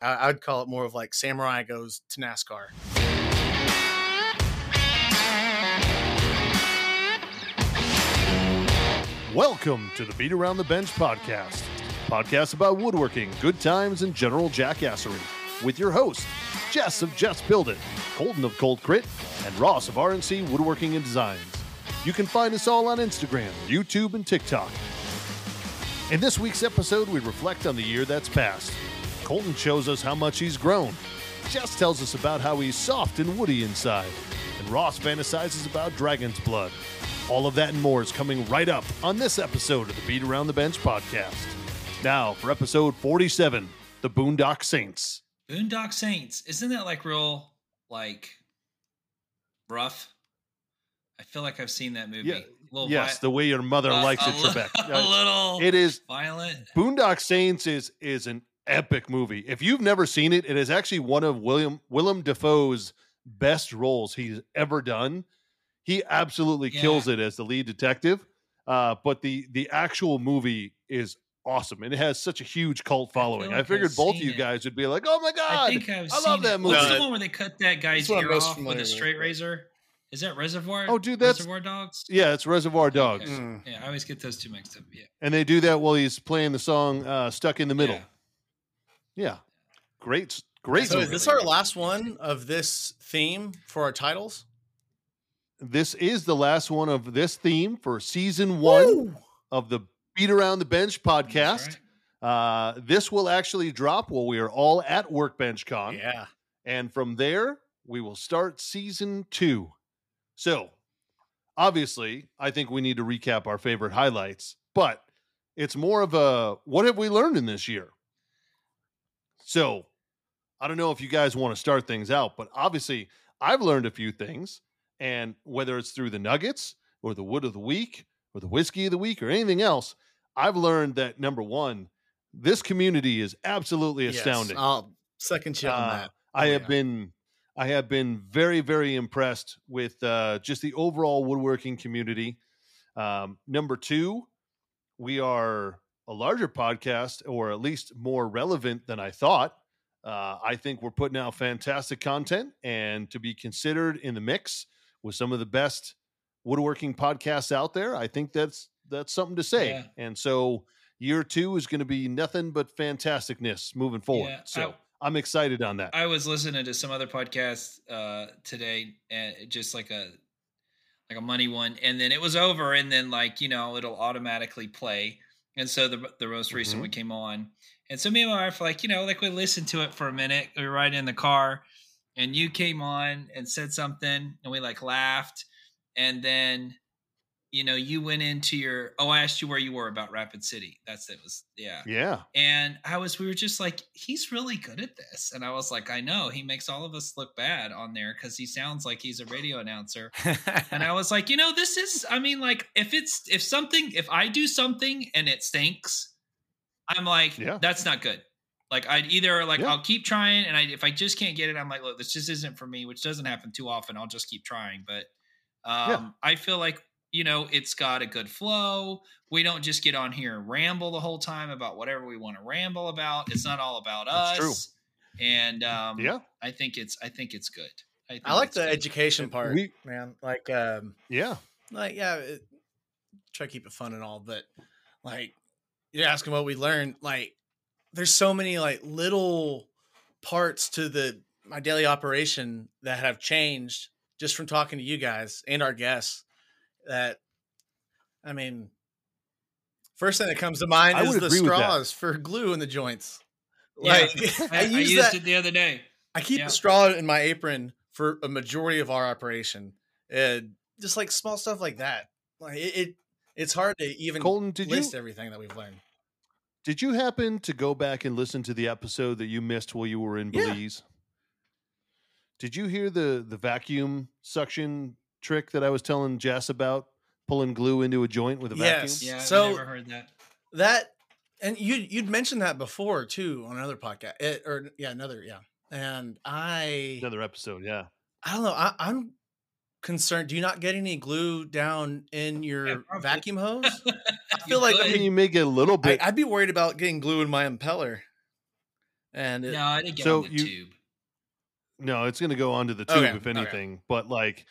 I, I would call it more of like Samurai goes to NASCAR. Welcome to the Beat Around the Bench podcast, podcast about woodworking, good times, and general jackassery. With your host, Jess of Jess Build It, Colton of Cold Crit, and Ross of RNC Woodworking and Designs. You can find us all on Instagram, YouTube, and TikTok. In this week's episode, we reflect on the year that's passed. Colton shows us how much he's grown. Jess tells us about how he's soft and woody inside. And Ross fantasizes about dragon's blood. All of that and more is coming right up on this episode of the Beat Around the Bench podcast. Now, for episode 47, The Boondock Saints. Boondock Saints. Isn't that like real, like rough? I feel like I've seen that movie. Yeah, yes, vi- the way your mother uh, likes it, Trebek. A little It is violent. Boondock Saints is is an epic movie. If you've never seen it, it is actually one of William Willem Dafoe's best roles he's ever done. He absolutely Yeah. kills it as the lead detective. Uh, but the the actual movie is awesome and it has such a huge cult following. I, like figured I've both of you it. guys would be like, "Oh my god, I think I've I seen love that movie." What's No, the one where they cut that guy's what ear off with a straight but- razor? Is that Reservoir? Oh, dude, that's- Reservoir Dogs. yeah, it's Reservoir Dogs, Okay. Mm. Yeah, I always get those two mixed up. Yeah, and they do that while he's playing the song uh, "Stuck in the Middle." Yeah. Yeah, great, great. So movie. is this our last one of this theme for our titles? this is the last one of this theme for season one Woo! of the Beat Around the Bench podcast. right. Uh, this will actually drop while we are all at Workbench Con. Yeah. And from there, we will start season two. So, obviously, I think we need to recap our favorite highlights, but it's more of a what have we learned in this year? So, I don't know if you guys want to start things out, but obviously, I've learned a few things. And whether it's through the nuggets or the wood of the week or the whiskey of the week or anything else, I've learned that number one, this community is absolutely Yes, astounding. I'll second you on Uh, that. I Oh, have yeah. been I have been very very impressed with uh, just the overall woodworking community. Um, number two, we are a larger podcast, or at least more relevant than I thought. Uh, I think we're putting out fantastic content, and to be considered in the mix with some of the best woodworking podcasts out there, I think that's that's something to say. Yeah. And so, year two is going to be nothing but fantasticness moving forward. Yeah, so. I- I'm excited on that. I was listening to some other podcasts uh, today, and just like a like a money one, and then it was over, and then like you know it'll automatically play, and so the the most recent Mhm. one came on, and so me and my wife like you know like we listened to it for a minute, we were riding in the car, and you came on and said something, and we like laughed, and then you know you went into your oh I asked you where you were about Rapid City, that's it was yeah, yeah. and I was, we were just like, he's really good at this. And I was like, I know he makes all of us look bad on there because he sounds like he's a radio announcer. And I was like, you know, this is, I mean, like, if it's, if something, if I do something and it stinks, I'm like, Yeah. that's not good. Like, I'd either, like, Yeah. I'll keep trying. And I, if I just can't get it, I'm like, look, this just isn't for me, which doesn't happen too often. I'll just keep trying. But um, I feel like, you know, it's got a good flow we don't just get on here and ramble the whole time about whatever we want to ramble about. It's not all about us. True. And um, Yeah. I think it's I think it's good. I, think I like the good. education part, we- man. Like, um, Yeah. like yeah, it, try to keep it fun and all, but like you're asking what we learned. Like, there's so many like little parts to the my daily operation that have changed just from talking to you guys and our guests. That I mean, first thing that comes to mind I is the agree with that. straws for glue in the joints. Yeah. Like I, I, I used that. it the other day. I keep Yeah. a straw in my apron for a majority of our operation. And just like small stuff like that. Like it, it it's hard to even Colton, did you list everything that we've learned. did you happen to go back and listen to the episode that you missed while you were in Yeah. Belize? Did you hear the the vacuum suction trick that I was telling Jess about pulling glue into a joint with a Yes. vacuum? Yeah, So- I've never heard that. That and you you'd mentioned that before too on another podcast. It, or yeah, another, yeah. And I Another episode, yeah. I don't know. I, I'm concerned. Do you not get any glue down in your probably. vacuum hose? I feel like. I mean, you may get a little bit. I'd be worried about getting glue in my impeller. and it, No, I didn't get So on the you- tube. No, it's going to go onto the tube Okay, if okay. anything. But like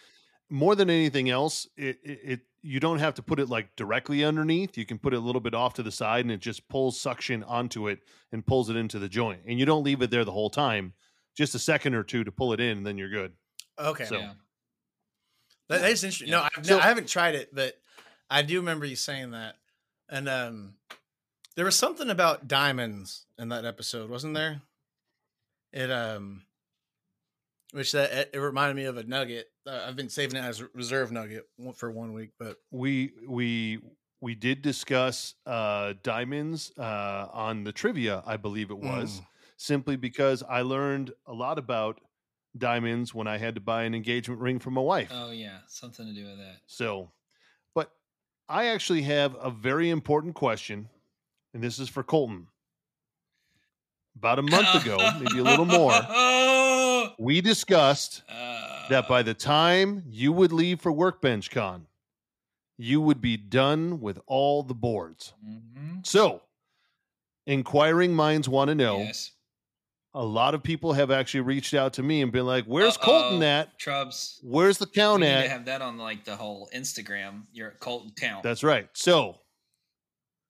more than anything else, it, it it you don't have to put it like directly underneath. You can put it a little bit off to the side, and it just pulls suction onto it and pulls it into the joint. And you don't leave it there the whole time. Just a second or two to pull it in, and then you're good. okay. So- yeah. That, that is interesting. No, I've, So- I haven't tried it, but I do remember you saying that. And um, there was something about diamonds in that episode, wasn't there? It um, which that it, it reminded me of a nugget. Uh, I've been saving it as a reserve nugget for one week, but We we we did discuss uh diamonds uh on the trivia, I believe it was, Mm. simply because I learned a lot about diamonds when I had to buy an engagement ring for my wife. Oh yeah, something to do with that. So, but I actually have a very important question, and this is for Colton. About a month ago, maybe a little more, more. we discussed that by Uh. the time you would leave for Workbench Con, you would be done with all the boards. Mhm. So, inquiring minds want to know. Yes. A lot of people have actually reached out to me and been like, "Where's Colton Uh-oh. at? Trubs. Where's the count need to at?" have that on like the whole Instagram. Your Colton count. That's right. So,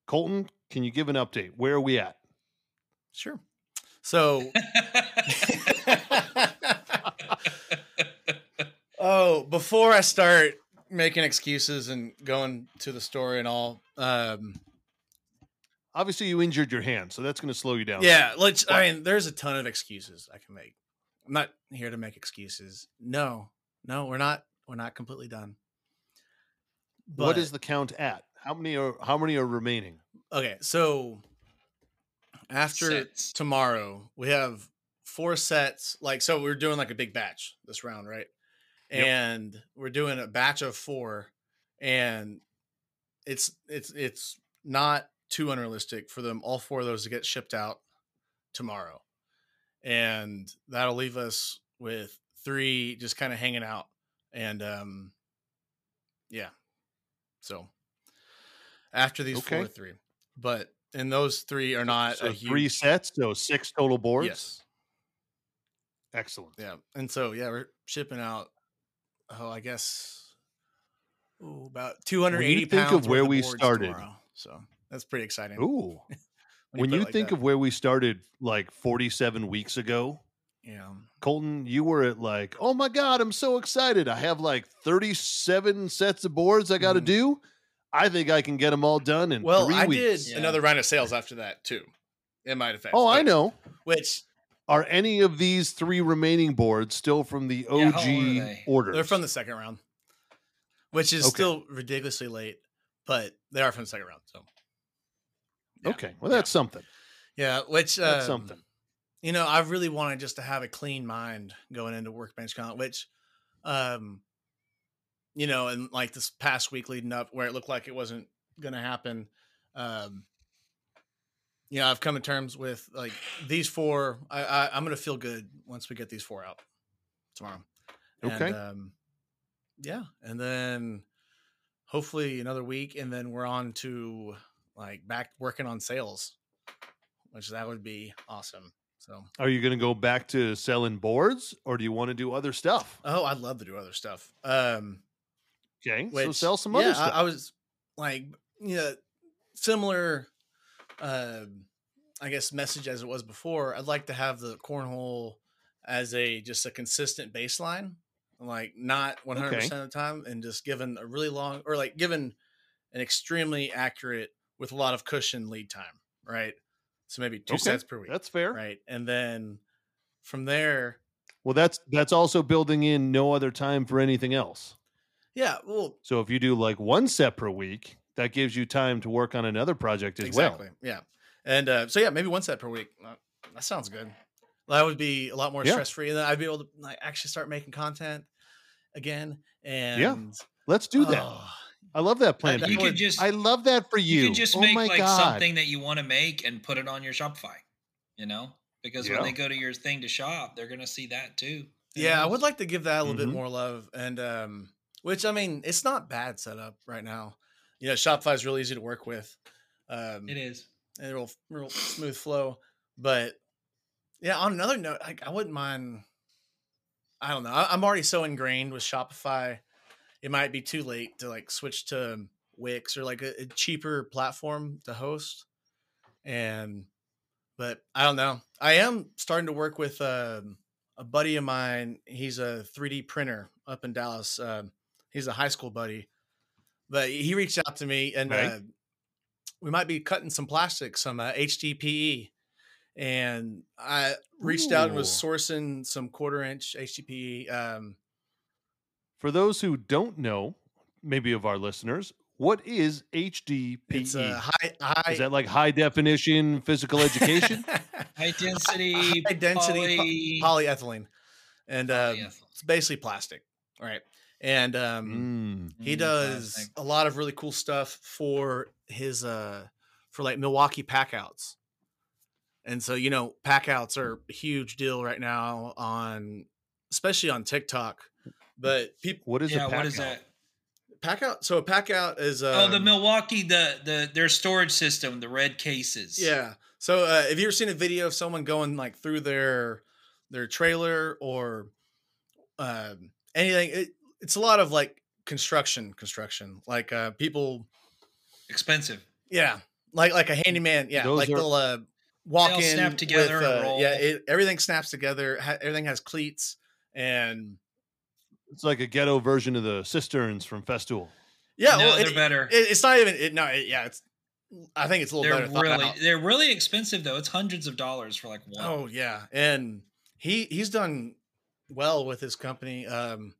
Colton, can you give an update? Where are we at? sure. So Oh, before I start making excuses and going to the store and all, um, Obviously, you injured your hand, so that's going to slow you down. yeah, let's. I mean, there's a ton of excuses I can make. I'm not here to make excuses. No, no, we're not. We're not completely done. what is the count at? How many are how many are remaining? okay? So after Sets. tomorrow, we have four sets. Like, so we're doing like a big batch this round, right? Yep. And we're doing a batch of four, and it's it's it's not too unrealistic for them all four of those to get shipped out tomorrow, and that'll leave us with three just kind of hanging out, and um, yeah, so after these four, Okay. three, but and those three are not so a three huge, sets, so six total boards. Yes. Excellent. Yeah. And so yeah, we're shipping out oh, I guess ooh, about 280 think of where worth we started- tomorrow. So that's pretty exciting. Ooh. when when you like think that. of where we started like 47 weeks ago, yeah. Colton, you were at like, oh my God, I'm so excited. I have like 37 sets of boards I got to Mhm. do. I think I can get them all done in Well, three I weeks. did Yeah. another round of sales after that too. In my defense. Oh, I know. Which Are any of these three remaining boards still from the OG they? orders? they're from the second round. Which is Okay. still ridiculously late, but they are from the second round. So yeah. Okay. Well, that's something. Yeah, which That's um, something. You know, I really wanted just to have a clean mind going into workbench con, which, um, you know, and like this past week leading up, where it looked like it wasn't going to happen, um, you know, I've come to terms with like these four. I, I I'm going to feel good once we get these four out tomorrow. Okay. And, um, yeah, and then hopefully another week, and then we're on to like back working on sales, which that would be awesome. So, Are you going to go back to selling boards or do you want to do other stuff? oh, I'd love to do other stuff. Um, Okay. so sell some yeah, other I- stuff. I, was like, you know, similar, uh, I guess, message as it was before. I'd like to have the cornhole as a just a consistent baseline, like not 100 percent of the time, and just given a really long or like given an extremely accurate with a lot of cushion lead time, right? So maybe two Okay, sets per week, That's fair. right? And then from there, Well, that's that's also building in no other time for anything else. yeah, well, So if you do like one set per week, that gives you time to work on another project as well. exactly. well. Yeah. And uh, so yeah, maybe one set per week. Uh, that sounds good. That would be a lot more Yeah. stress free, and then I'd be able to like actually start making content again. And yeah, Let's do that. oh, I love that plan. that you you. could just I love that for you. you could just oh make like God. something that you want to make and put it on your Shopify. You know, because Yeah. when they go to your thing to shop, they're gonna see that too. Who yeah, I would like to give that a little Mhm. bit more love, and um, which I mean, it's not bad setup right now. You know, Shopify is really easy to work with. Um, It is. and real real smooth flow. But yeah. On another note, like I wouldn't mind. I don't know. I, I'm already so ingrained with Shopify. It might be too late to like switch to Wix or like a, a cheaper platform to host. And, but I don't know. I am starting to work with um, a buddy of mine. He's a 3D printer up in Dallas. Um, he's a high school buddy, but he reached out to me and Right. uh, we might be cutting some plastic, some uh, HDPE. And I reached out and was sourcing some quarter inch HDPE. Um, For those who don't know, maybe of our listeners, what is HDPE? it's a high, high is that like high definition physical education? High density, High density poly, polyethylene, and uh, polyethylene. it's basically plastic, right? And um, Mm. he Mm, does a lot of really cool stuff for his uh for like Milwaukee packouts. And so you know, packouts are a huge deal right now on especially on TikTok. But people What is yeah, a what is pack-out? pack that? out so a pack out is um, oh, the Milwaukee, the the their storage system, the red cases. Yeah. So uh, have you ever seen a video of someone going like through their their trailer or um, anything? It, it's a lot of like construction, construction. Like uh, people, expensive. yeah, like like a handyman. Yeah, Those like are- they'll uh, walk They'll in snap together with, and uh, Yeah, it, everything snaps together. Ha- everything has cleats and It's like a ghetto version of the Systainers from Festool. yeah, no, well, they're it, better. it- it's not even. It, no, it, yeah, it's. I think it's a little they're better. really out. they're really expensive though. It's hundreds of dollars for like one. Oh yeah, and he he's done well with his company. Um,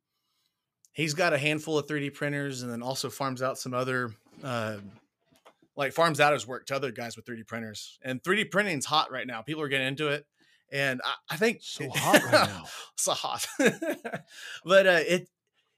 he's got a handful of 3D printers, and then also farms out some other, uh, like farms out his work to other guys with 3D printers. And 3D printing's hot right now. People are getting into it, and I, I think So hot right now. so hot. but uh, it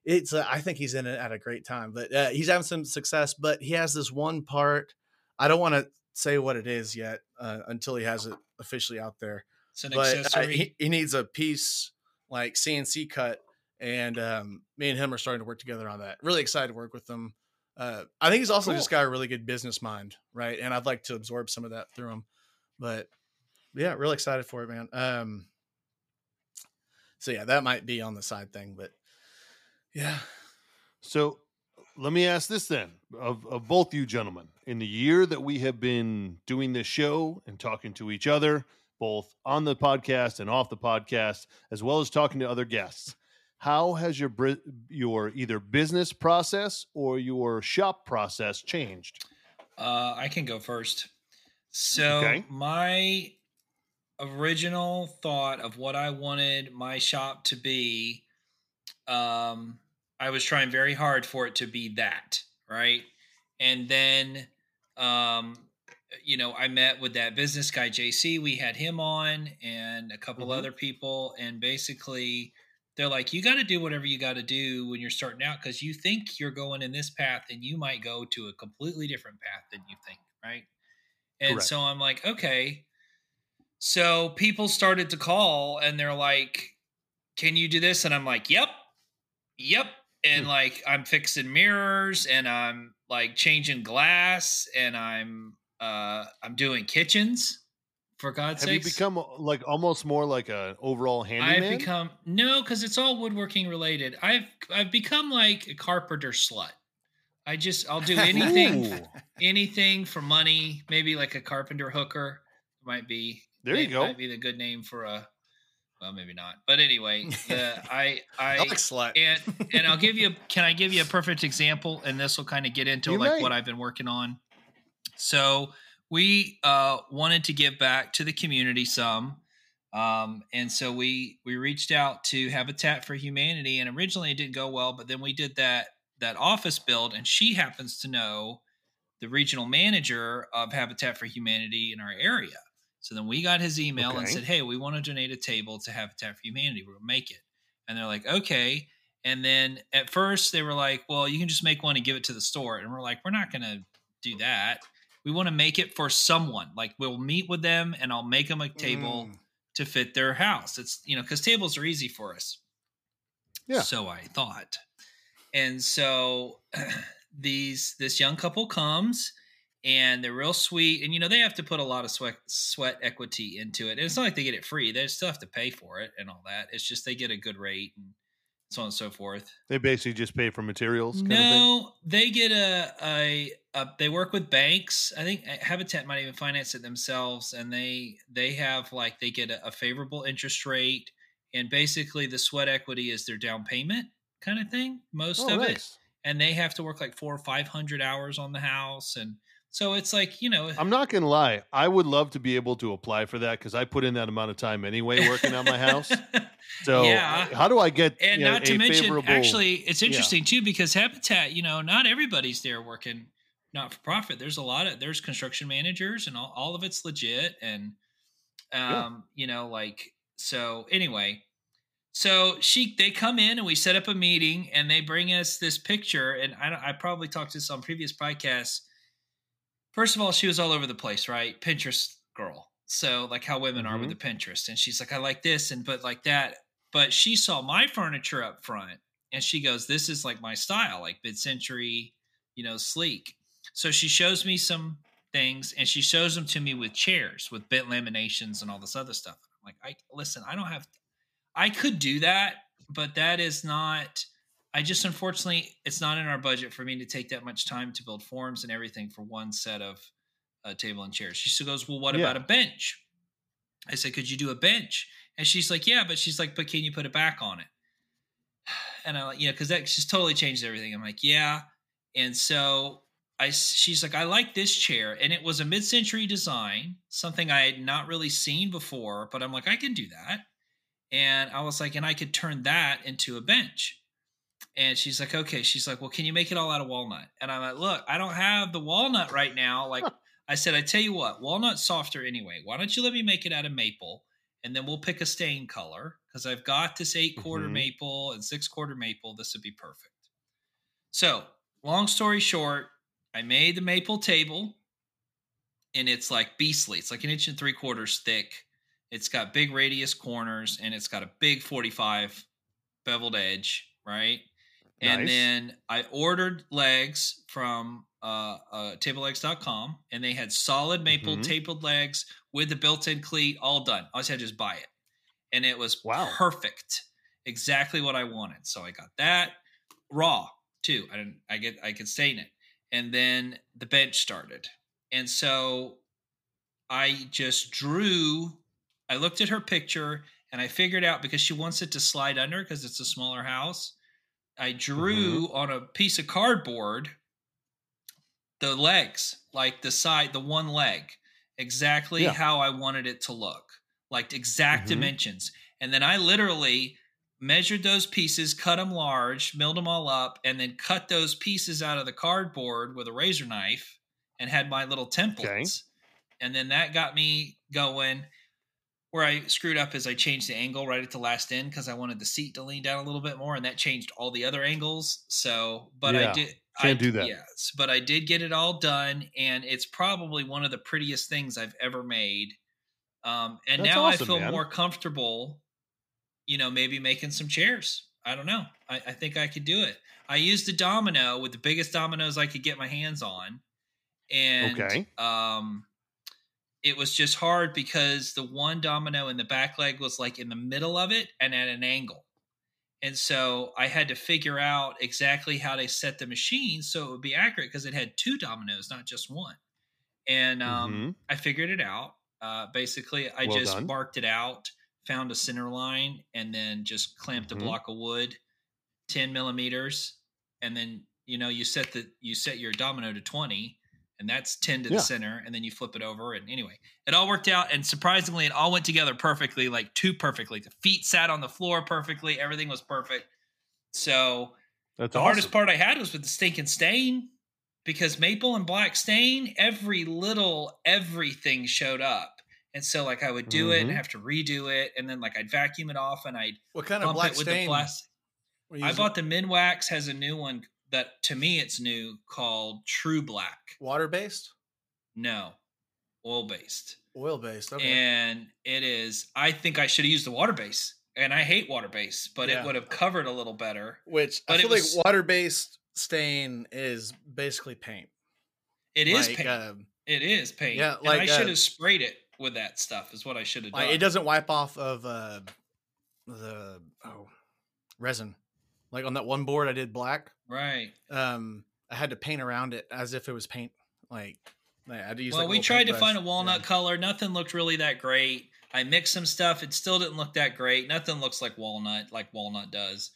it's uh, I think he's in it at a great time. But uh, he's having some success. But he has this one part. I don't want to say what it is yet uh, until he has it officially out there. It's an But uh, accessory. he, he needs a piece like CNC cut, and um, me and him are starting to work together on that. Really excited to work with him. Uh, I think he's also Cool. just got a really good business mind, right? And I'd like to absorb some of that through him. But yeah, really excited for it, man. Um, so yeah, that might be on the side thing, but yeah, So let me ask this then of, of both you gentlemen. In the year that we have been doing this show and talking to each other, both on the podcast and off the podcast, as well as talking to other guests, how has your your either business process or your shop process changed? Uh, I can go first. So Okay. my original thought of what I wanted my shop to be, um, I was trying very hard for it to be that, right? And then, um, you know, I met with that business guy JC. We had him on and a couple Mhm. other people, and basically. They're like, you got to do whatever you got to do when you're starting out because you think you're going in this path and you might go to a completely different path than you think, right? And Correct. so I'm like, okay. So people started to call and they're like, can you do this? And I'm like, yep, yep. And Hmm. like, I'm fixing mirrors and I'm like changing glass and I'm, uh, I'm doing kitchens for God's sake. Have sake. you become uh, like almost more like an overall handyman? I've become no, because it's all woodworking related. I've I've become like a carpenter slut. I just I'll do anything anything for money. Maybe like a carpenter hooker might be. There you go. Might be the good name for a. Well, maybe not. But anyway, the, I I I like slut. and and I'll give you. Can I give you a perfect example? And this will kind of get into You like may. what I've been working on. So we uh, wanted to give back to the community some, um, and so we we reached out to Habitat for Humanity, and originally it didn't go well, but then we did that that office build, and she happens to know the regional manager of Habitat for Humanity in our area. So then we got his email and said, "Hey, we want to donate a table to Habitat for Humanity. We'll make it." And they're like, "Okay." And then at first they were like, "Well, you can just make one and give it to the store." And we're like, "We're not going to do that. We want to make it for someone. Like we'll meet with them and I'll make them a table Mm. to fit their house. It's you know because tables are easy for us. Yeah. So I thought, and so these this young couple comes and they're real sweet. And you know they have to put a lot of sweat sweat equity into it. And it's not like they get it free; they still have to pay for it and all that. It's just they get a good rate and so on and so forth. They basically just pay for materials. Kind no, they get a, a a they work with banks. I think uh, Habitat might even finance it themselves, and they they have like they get a, a favorable interest rate, and basically the sweat equity is their down payment kind of thing. Most oh, of nice. it, and they have to work like four or five hundred hours on the house and so it's like, you know, I'm not going to lie. I would love to be able to apply for that because I put in that amount of time anyway working on my house. So, Yeah. how do I get and you know, not to mention favorable- actually it's interesting too because habitat you know not everybody's there working not for profit there's a lot of there's construction managers and all, all of it's legit and um Yeah. you know like so anyway so she they come in and we set up a meeting and they bring us this picture and i i probably talked to this on previous podcasts first of all she was all over the place right? Pinterest girl. So like how women are with mm-hmm. the pinterest. And she's like i like this and but like that. But she saw my furniture up front and she goes this is like my style like mid-century you know sleek. So she shows me some things and she shows them to me with chairs with bent laminations and all this other stuff. I'm like i listen i don't have i could do that but that is not i just unfortunately it's not in our budget for me to take that much time to build forms and everything for one set of uh, table and chairs she still goes well what Yeah. about a bench i said could you do a bench and she's like yeah but she's like but can you put it back on it and i'm like you know because that just totally changed everything i'm like yeah and so I, she's like, I like this chair, and it was a mid-century design, something I had not really seen before. But I'm like, I can do that, and I was like, and I could turn that into a bench. And she's like, okay. She's like, well, can you make it all out of walnut? And I'm like, look, I don't have the walnut right now. Like I said, I tell you what, walnut's softer anyway. Why don't you let me make it out of maple, and then we'll pick a stain color because I've got this eight quarter Mhm. maple and six quarter maple. This would be perfect. So, long story short, I made the maple table, and it's like beastly. It's like an inch and three quarters thick. It's got big radius corners, and it's got a big 45 beveled edge, right? And Nice. then I ordered legs from uh, uh, tablelegs.com, and they had solid maple Mhm. tabled legs with the built-in cleat, all done. I just had to just buy it, and it was Wow. perfect, exactly what I wanted. So I got that raw too. I didn't. I get. I could stain it, and then the bench started, and so I just drew. I looked at her picture and I figured out because she wants it to slide under because it's a smaller house. I drew on a piece of cardboard the legs, like the side, the one leg, exactly Yeah. how I wanted it to look, like exact Mhm. dimensions. And then I literally measured those pieces, cut them large, milled them all up, and then cut those pieces out of the cardboard with a razor knife and had my little templates. And then that got me going. Where I screwed up is I changed the angle right at the last end because I wanted the seat to lean down a little bit more, and that changed all the other angles. So, but Yeah, I did can't I, do that. Yes, but I did get it all done, and it's probably one of the prettiest things I've ever made. Um, and That's now awesome, I feel man. more comfortable, you know, maybe making some chairs. I don't know. I, I think I could do it. I used a domino with the biggest dominoes I could get my hands on, and Okay. um, it was just hard because the one domino in the back leg was like in the middle of it and at an angle. And so I had to figure out exactly how to set the machine so it would be accurate because it had two dominoes, not just one. And um, Mhm. I figured it out. Uh, basically, I Well just done. marked it out, found a center line, and then just clamped Mhm. a block of wood, ten millimeters, and then you know you set the you set your domino to twenty, and that's ten to Yeah. the center, and then you flip it over, and anyway, it all worked out, and surprisingly, it all went together perfectly, like too perfectly. The feet sat on the floor perfectly, everything was perfect. So That's the awesome. hardest part I had was with the stinking stain because maple and black stain, every little everything showed up. And so like I would do it and Mhm. have to redo it and then like I'd vacuum it off and I'd What kind of black it with the stain? plastic. I bought the Minwax has a new one that to me it's new called True Black. water based, No. Oil based. oil based. Okay. And it is I think I should have used the water base. And I hate water base, but Yeah. it would have covered a little better. Which but I feel was- like water based stain is basically paint. It is like, paint. um, it is paint. yeah, And I like, should uh, have sprayed it with that stuff. Is what I should have done. like, it doesn't wipe off of uh, the oh resin. Like on that one board, I did black. Right. Um, I had to paint around it as if it was paint. Like, like I had to use. Well, like, we tried to paintbrush. find a walnut Yeah. color. Nothing looked really that great. I mixed some stuff. It still didn't look that great. Nothing looks like walnut, like walnut does.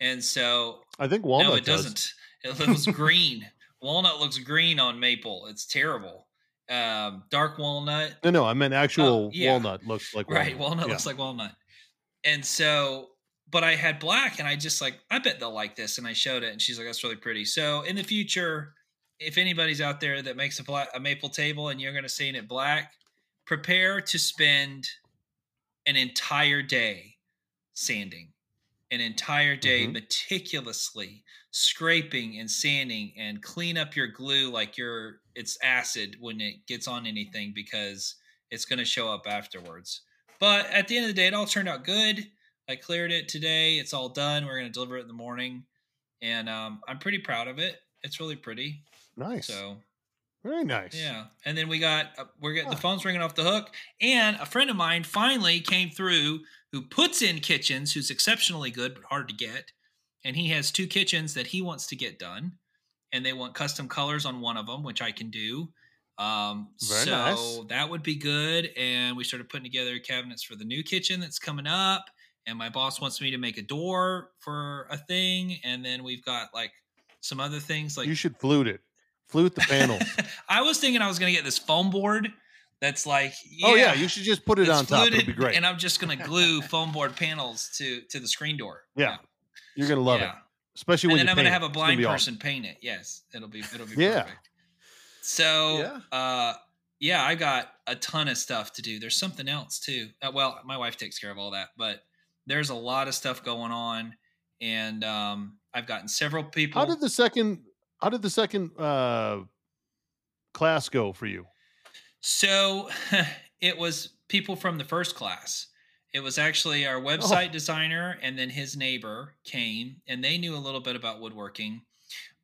And so, I think walnut no, it does. doesn't. It looks green. Walnut looks green on maple. It's terrible. Um, dark walnut. No, no, I meant actual Oh, yeah. walnut looks like Right. Walnut Yeah. looks like walnut. And so, but I had black and I just like, I bet they'll like this. And I showed it and she's like, that's really pretty. So in the future, if anybody's out there that makes a, black, a maple table and you're going to stain it black, prepare to spend an entire day sanding, an entire day Mhm. meticulously scraping and sanding and clean up your glue like your it's acid when it gets on anything because it's going to show up afterwards. But at the end of the day, it all turned out good. I cleared it today. It's all done. We're going to deliver it in the morning, and um, I'm pretty proud of it. It's really pretty. Nice. So Very nice. yeah, and then we got uh, we're getting the phone's ringing off the hook, and a friend of mine finally came through who puts in kitchens, who's exceptionally good but hard to get, and he has two kitchens that he wants to get done, and they want custom colors on one of them, which I can do. Um, Very so nice. that would be good, and we started putting together cabinets for the new kitchen that's coming up, and my boss wants me to make a door for a thing, and then we've got like some other things like you should flute it. Flute the panels. I was thinking I was going to get this foam board that's like, Oh yeah, you should just put it on top. It'd be great. And I'm just going to glue foam board panels to to the screen door. Yeah, You're gonna love it, Yeah. especially And when then you I'm going to have a blind person awesome. paint it. Yes, it'll be it'll be Yeah. perfect. So, Yeah. uh yeah, I got a ton of stuff to do. There's something else too. Uh, well, my wife takes care of all that, but there's a lot of stuff going on and um I've gotten several people How did the second? How did the second uh, class go for you? So it was people from the first class. It was actually our website designer and then his neighbor came and they knew a little bit about woodworking.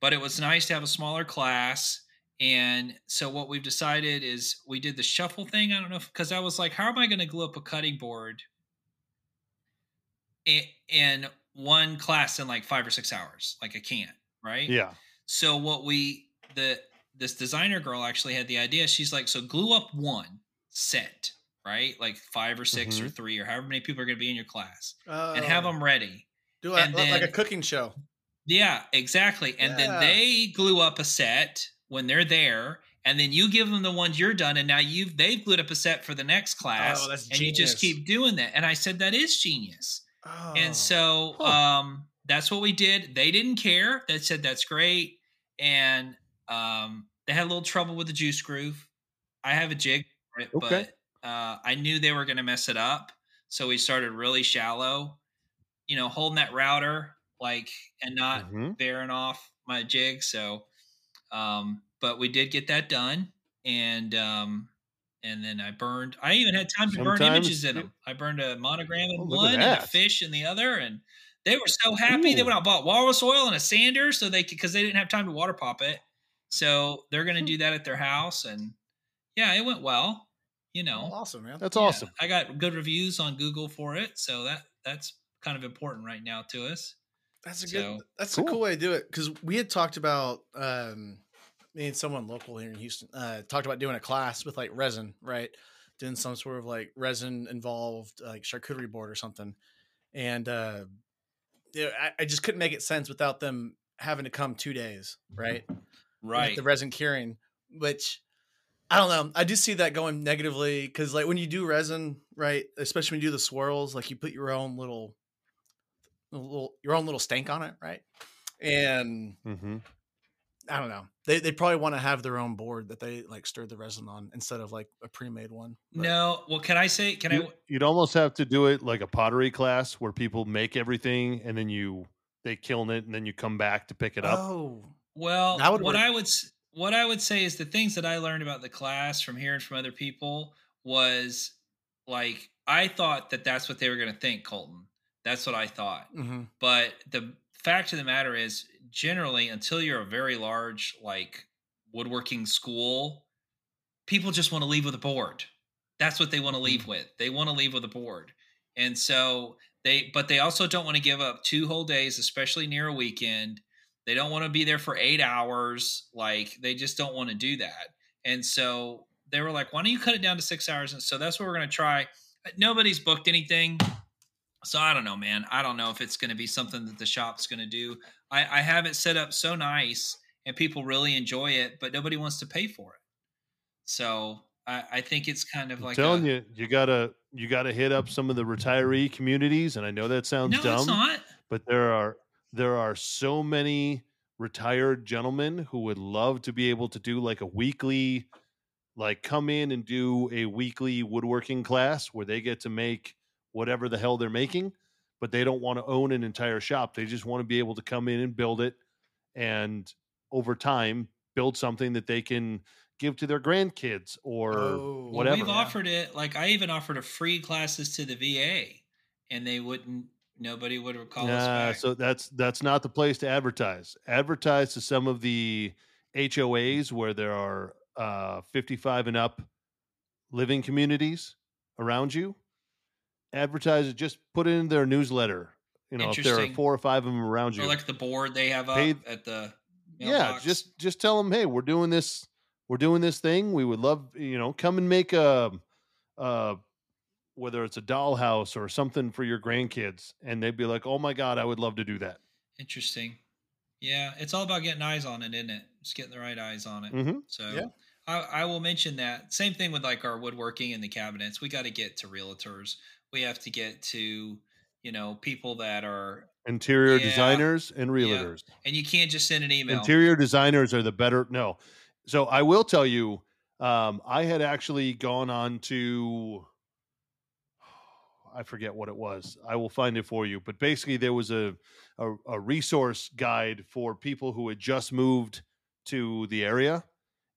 But it was nice to have a smaller class. And so what we've decided is we did the shuffle thing. I don't know because I was like, how am I going to glue up a cutting board in, in one class in like five or six hours? Like I can't, right? Yeah. So what we the this designer girl actually had the idea. She's like, so glue up one set, right? Like five or 6 or mm-hmm. three or however many people are going to be in your class, and have Oh. them ready. do a, and like a cooking show. Yeah, exactly. And Yeah. then they glue up a set when they're there, and then you give them the ones you're done, and now you've they've glued up a set for the next oh, class, Oh, that's and you just keep doing that. And I said that is genius. Oh. And so Huh. um that's what we did. They didn't care. They said that's great. And um they had a little trouble with the juice groove. I have a jig for it, Okay. but uh I knew they were gonna mess it up. So we started really shallow, you know, holding that router like and not Mhm. bearing off my jig. So um but we did get that done. And um and then I burned. I even had time to burn images in them. I burned a monogram in Oh, one and a fish in the other, and they were so happy. They Ooh. went out and bought walrus oil and a sander so they could because they didn't have time to water pop it. So they're Hmm. going to do that at their house, and yeah, it went well. You know, awesome, man. That's Yeah, awesome. I got good reviews on Google for it, so that that's kind of important right now to us. That's a So, good. That's cool. a cool way to do it because we had talked about um, me and someone local here in Houston uh, talked about doing a class with like resin, right? Doing some sort of like resin involved like charcuterie board or something, and uh, I, I just couldn't make it sense without them having to come two days, right? with Right. the resin curing, which I don't know. I do see that going negatively because, like, when you do resin, right, especially when you do the swirls, like you put your own little, little your own little stank on it, right? And hmm I don't know. They they probably want to have their own board that they like stir the resin on instead of like a pre-made one. but- No, well, can I say? Can I? You, would almost have to do it like a pottery class where people make everything and then you they kiln it and then you come back to pick it up. Oh, Well, That would what work. I would what I would say is the things that I learned about the class from hearing from other people was like I thought that that's what they were going to think, Colton. That's what I thought. hmm But the fact of the matter is, generally, until you're a very large like woodworking school, people just want to leave with a board. That's what they want to leave Mm-hmm. with. They want to leave with a board. And so they, but they also don't want to give up two whole days, especially near a weekend. They don't want to be there for eight hours. Like they just don't want to do that. And so they were like, why don't you cut it down to six hours? And so that's what we're going to try. Nobody's booked anything. So I don't know, man. I don't know if it's going to be something that the shop's going to do. I, I have it set up so nice and people really enjoy it, but nobody wants to pay for it. So I, I think it's kind of I'm like telling a, you, you gotta you gotta hit up some of the retiree communities, and I know that sounds no, dumb, it's not. but there are there are so many retired gentlemen who would love to be able to do like a weekly like come in and do a weekly woodworking class where they get to make whatever the hell they're making but they don't want to own an entire shop they just want to be able to come in and build it and over time build something that they can give to their grandkids or Oh. Well, whatever we've offered it. Like I even offered a free classes to the VA, and they wouldn't. Nobody would call us Nah, back. so that's that's not the place to advertise. Advertise to some of the HOAs where there are uh, 55 and up living communities around you. Advertise it. Just put it in their newsletter. You know, if there are four or five of them around you, or like the board they have up Paid- at the yeah, just just tell them, hey, we're doing this. We're doing this thing. We would love, you know, come and make a, uh, whether it's a dollhouse or something for your grandkids, and they'd be like, oh my god, I would love to do that. interesting. Yeah, it's all about getting eyes on it, isn't it? Just getting the right eyes on it. hmm So Yeah. I, I will mention that. Same thing with like our woodworking and the cabinets. We got to get to realtors. We have to get to, you know, people that are, interior Yeah. designers and realtors. and you can't just send an email. Interior designers are the better. No, so I will tell you, um, I had actually gone on to, I forget what it was. I will find it for you. But basically, there was a a, a resource guide for people who had just moved to the area,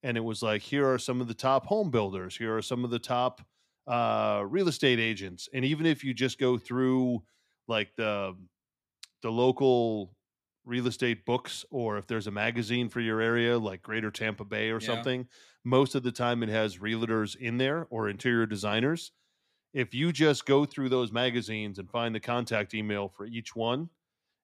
and it was like, here are some of the top home builders. Here are some of the top uh, real estate agents, and even if you just go through like the the local real estate books or if there's a magazine for your area like greater tampa bay or Yeah. something most of the time it has realtors in there or interior designers. If you just go through those magazines and find the contact email for each one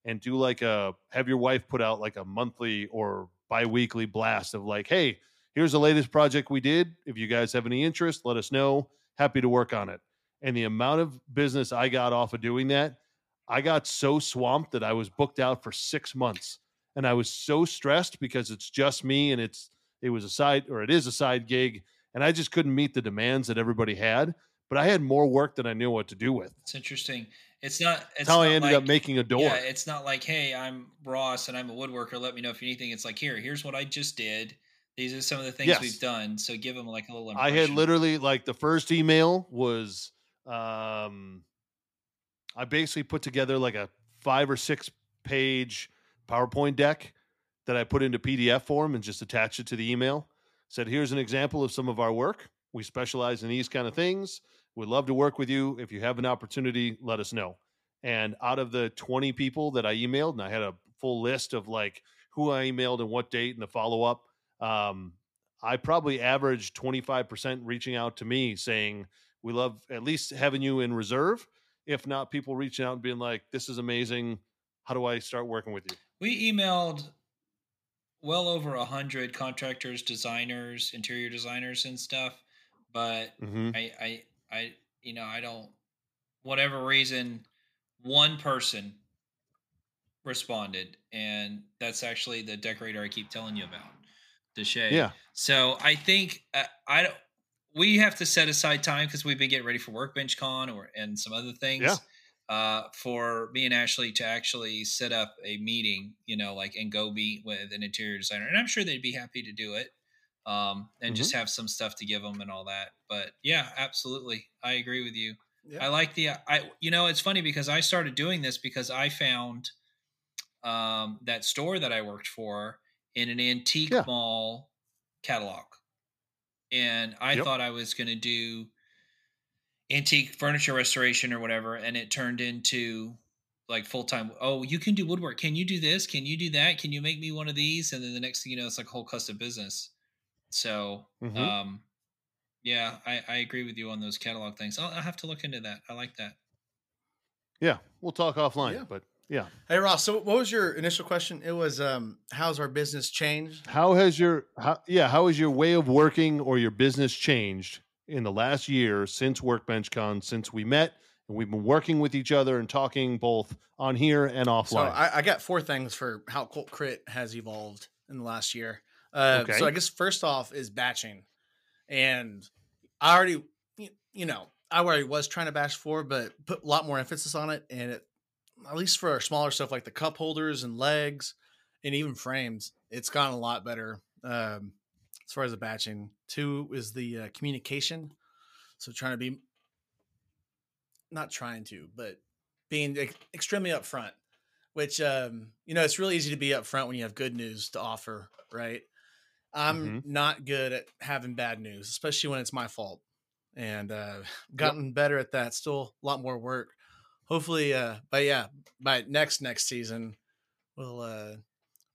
and do like a have your wife put out like a monthly or bi-weekly blast of like hey here's the latest project we did. If you guys have any interest let us know happy to work on it and the amount of business i got off of doing that I got so swamped that I was booked out for six months, and I was so stressed because it's just me, and it's it was a side or it is a side gig, and I just couldn't meet the demands that everybody had. But I had more work than I knew what to do with. It's interesting. It's not. It's That's how I ended like, up making a door. Yeah, it's not like, hey, I'm Ross and I'm a woodworker. Let me know if you need anything. It's like, here, here's what I just did. These are some of the things Yes. we've done. So give them like a little. I had literally like the first email was um I basically put together like a five or six page PowerPoint deck that I put into PDF form and just attached it to the email. Said, here's an example of some of our work. We specialize in these kind of things. We'd love to work with you. If you have an opportunity, let us know. And out of the 20 people that I emailed, and I had a full list of like who I emailed and what date and the follow up, um, I probably average 25% reaching out to me saying, We love at least having you in reserve. If not, people reaching out and being like, This is amazing. How do I start working with you? We emailed well over a hundred contractors, designers, interior designers, and stuff. But Mm-hmm. I, I, I, you know, I don't. Whatever reason, one person responded, and that's actually the decorator I keep telling you about, Deshay. Yeah. So I think uh, I don't. We have to set aside time because we've been getting ready for Workbench Con or and some other things. Yeah. Uh, for me and Ashley to actually set up a meeting, you know, like and go meet with an interior designer, and I'm sure they'd be happy to do it, um, and just have some stuff to give them and all that. But yeah, absolutely, I agree with you. Yeah. I like the I you know it's funny because I started doing this because I found um, that store that I worked for in an antique Yeah. mall catalog, and I Yep. thought I was going to do antique furniture restoration or whatever, and it turned into like full time. Oh, you can do woodwork. Can you do this? Can you do that? Can you make me one of these? And then the next thing you know, it's like a whole custom business. So, Mhm. um, yeah, I, I agree with you on those catalog things. I'll, I'll have to look into that. I like that. Yeah, we'll talk offline. Yeah. But yeah, Hey Ross, so what was your initial question? It was um how's our business changed? how has your how, yeah how has your way of working or your business changed in the last year since Workbench Con since we met and we've been working with each other and talking both on here and offline. So I, I got four things for how Colt Crit has evolved in the last year. Uh, Okay. So I guess first off is batching, and I already, you know, I already was trying to batch for, but put a lot more emphasis on it, and it, at least for our smaller stuff like the cup holders and legs, and even frames, it's gotten a lot better um, as far as the batching. Two is the uh, communication, so trying to be, not trying to, but being ex- extremely upfront which um you know it's really easy to be upfront when you have good news to offer right? I'm not good at having bad news especially when it's my fault. And uh gotten better at that still a lot more work hopefully uh but yeah by next next season we'll uh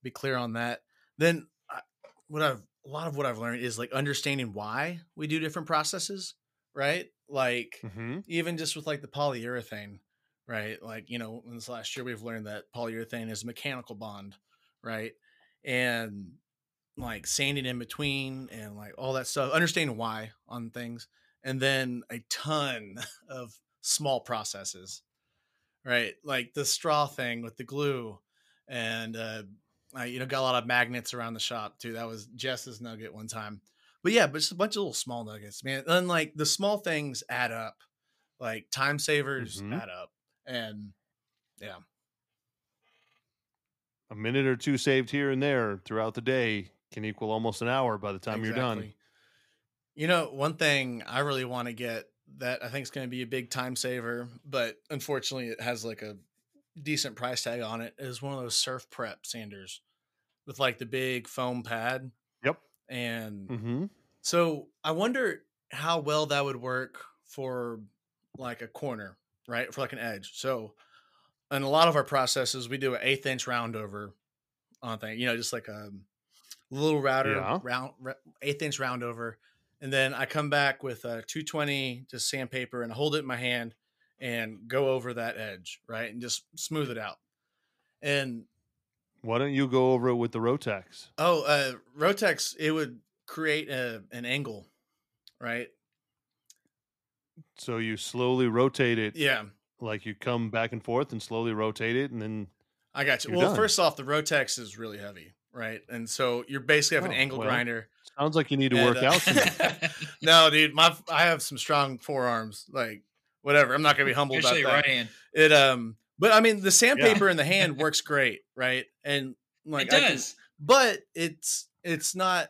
be clear on that then I, what i've a lot of what i've learned is like understanding why we do different processes right like hmm even just with like the polyurethane, right? Like, you know, in this last year, we've learned that polyurethane is a mechanical bond, right? And like sanding in between and like all that stuff, understanding why on things, and then a ton of small processes, right? Like the straw thing with the glue, and uh, I, you know, got a lot of magnets around the shop too. That was Jess's nugget one time. But yeah, but just a bunch of little small nuggets, man. And like the small things add up. Like time savers Mhm. add up. And yeah. a minute or two saved here and there throughout the day can equal almost an hour by the time you're done. You know, one thing I really want to get that I think is going to be a big time saver, but unfortunately it has like a decent price tag on it. it is one of those surf prep sanders with like the big foam pad. Yep. And hmm So I wonder how well that would work for like a corner, right? For like an edge. So in a lot of our processes, we do an eighth inch round over on thing, you know, just like a little router Yeah. round eighth inch round over. And then I come back with a 220 just sandpaper and hold it in my hand and go over that edge, right? And just smooth it out. And Why don't you go over it with the Rotex? Oh, uh, Rotex, it would create a, an angle, right? So you slowly rotate it, Yeah, like you come back and forth and slowly rotate it, and then I got you. Well, done. first off, the Rotex is really heavy, right? And so you're basically have an Oh, angle well. grinder. sounds like you need to And, work uh, out. no, dude, my I have some strong forearms. Like whatever, I'm not gonna be humble about Especially that. right hand. It um, but I mean, the sandpaper in the hand works great, right? And like it I can- does. but it's it's not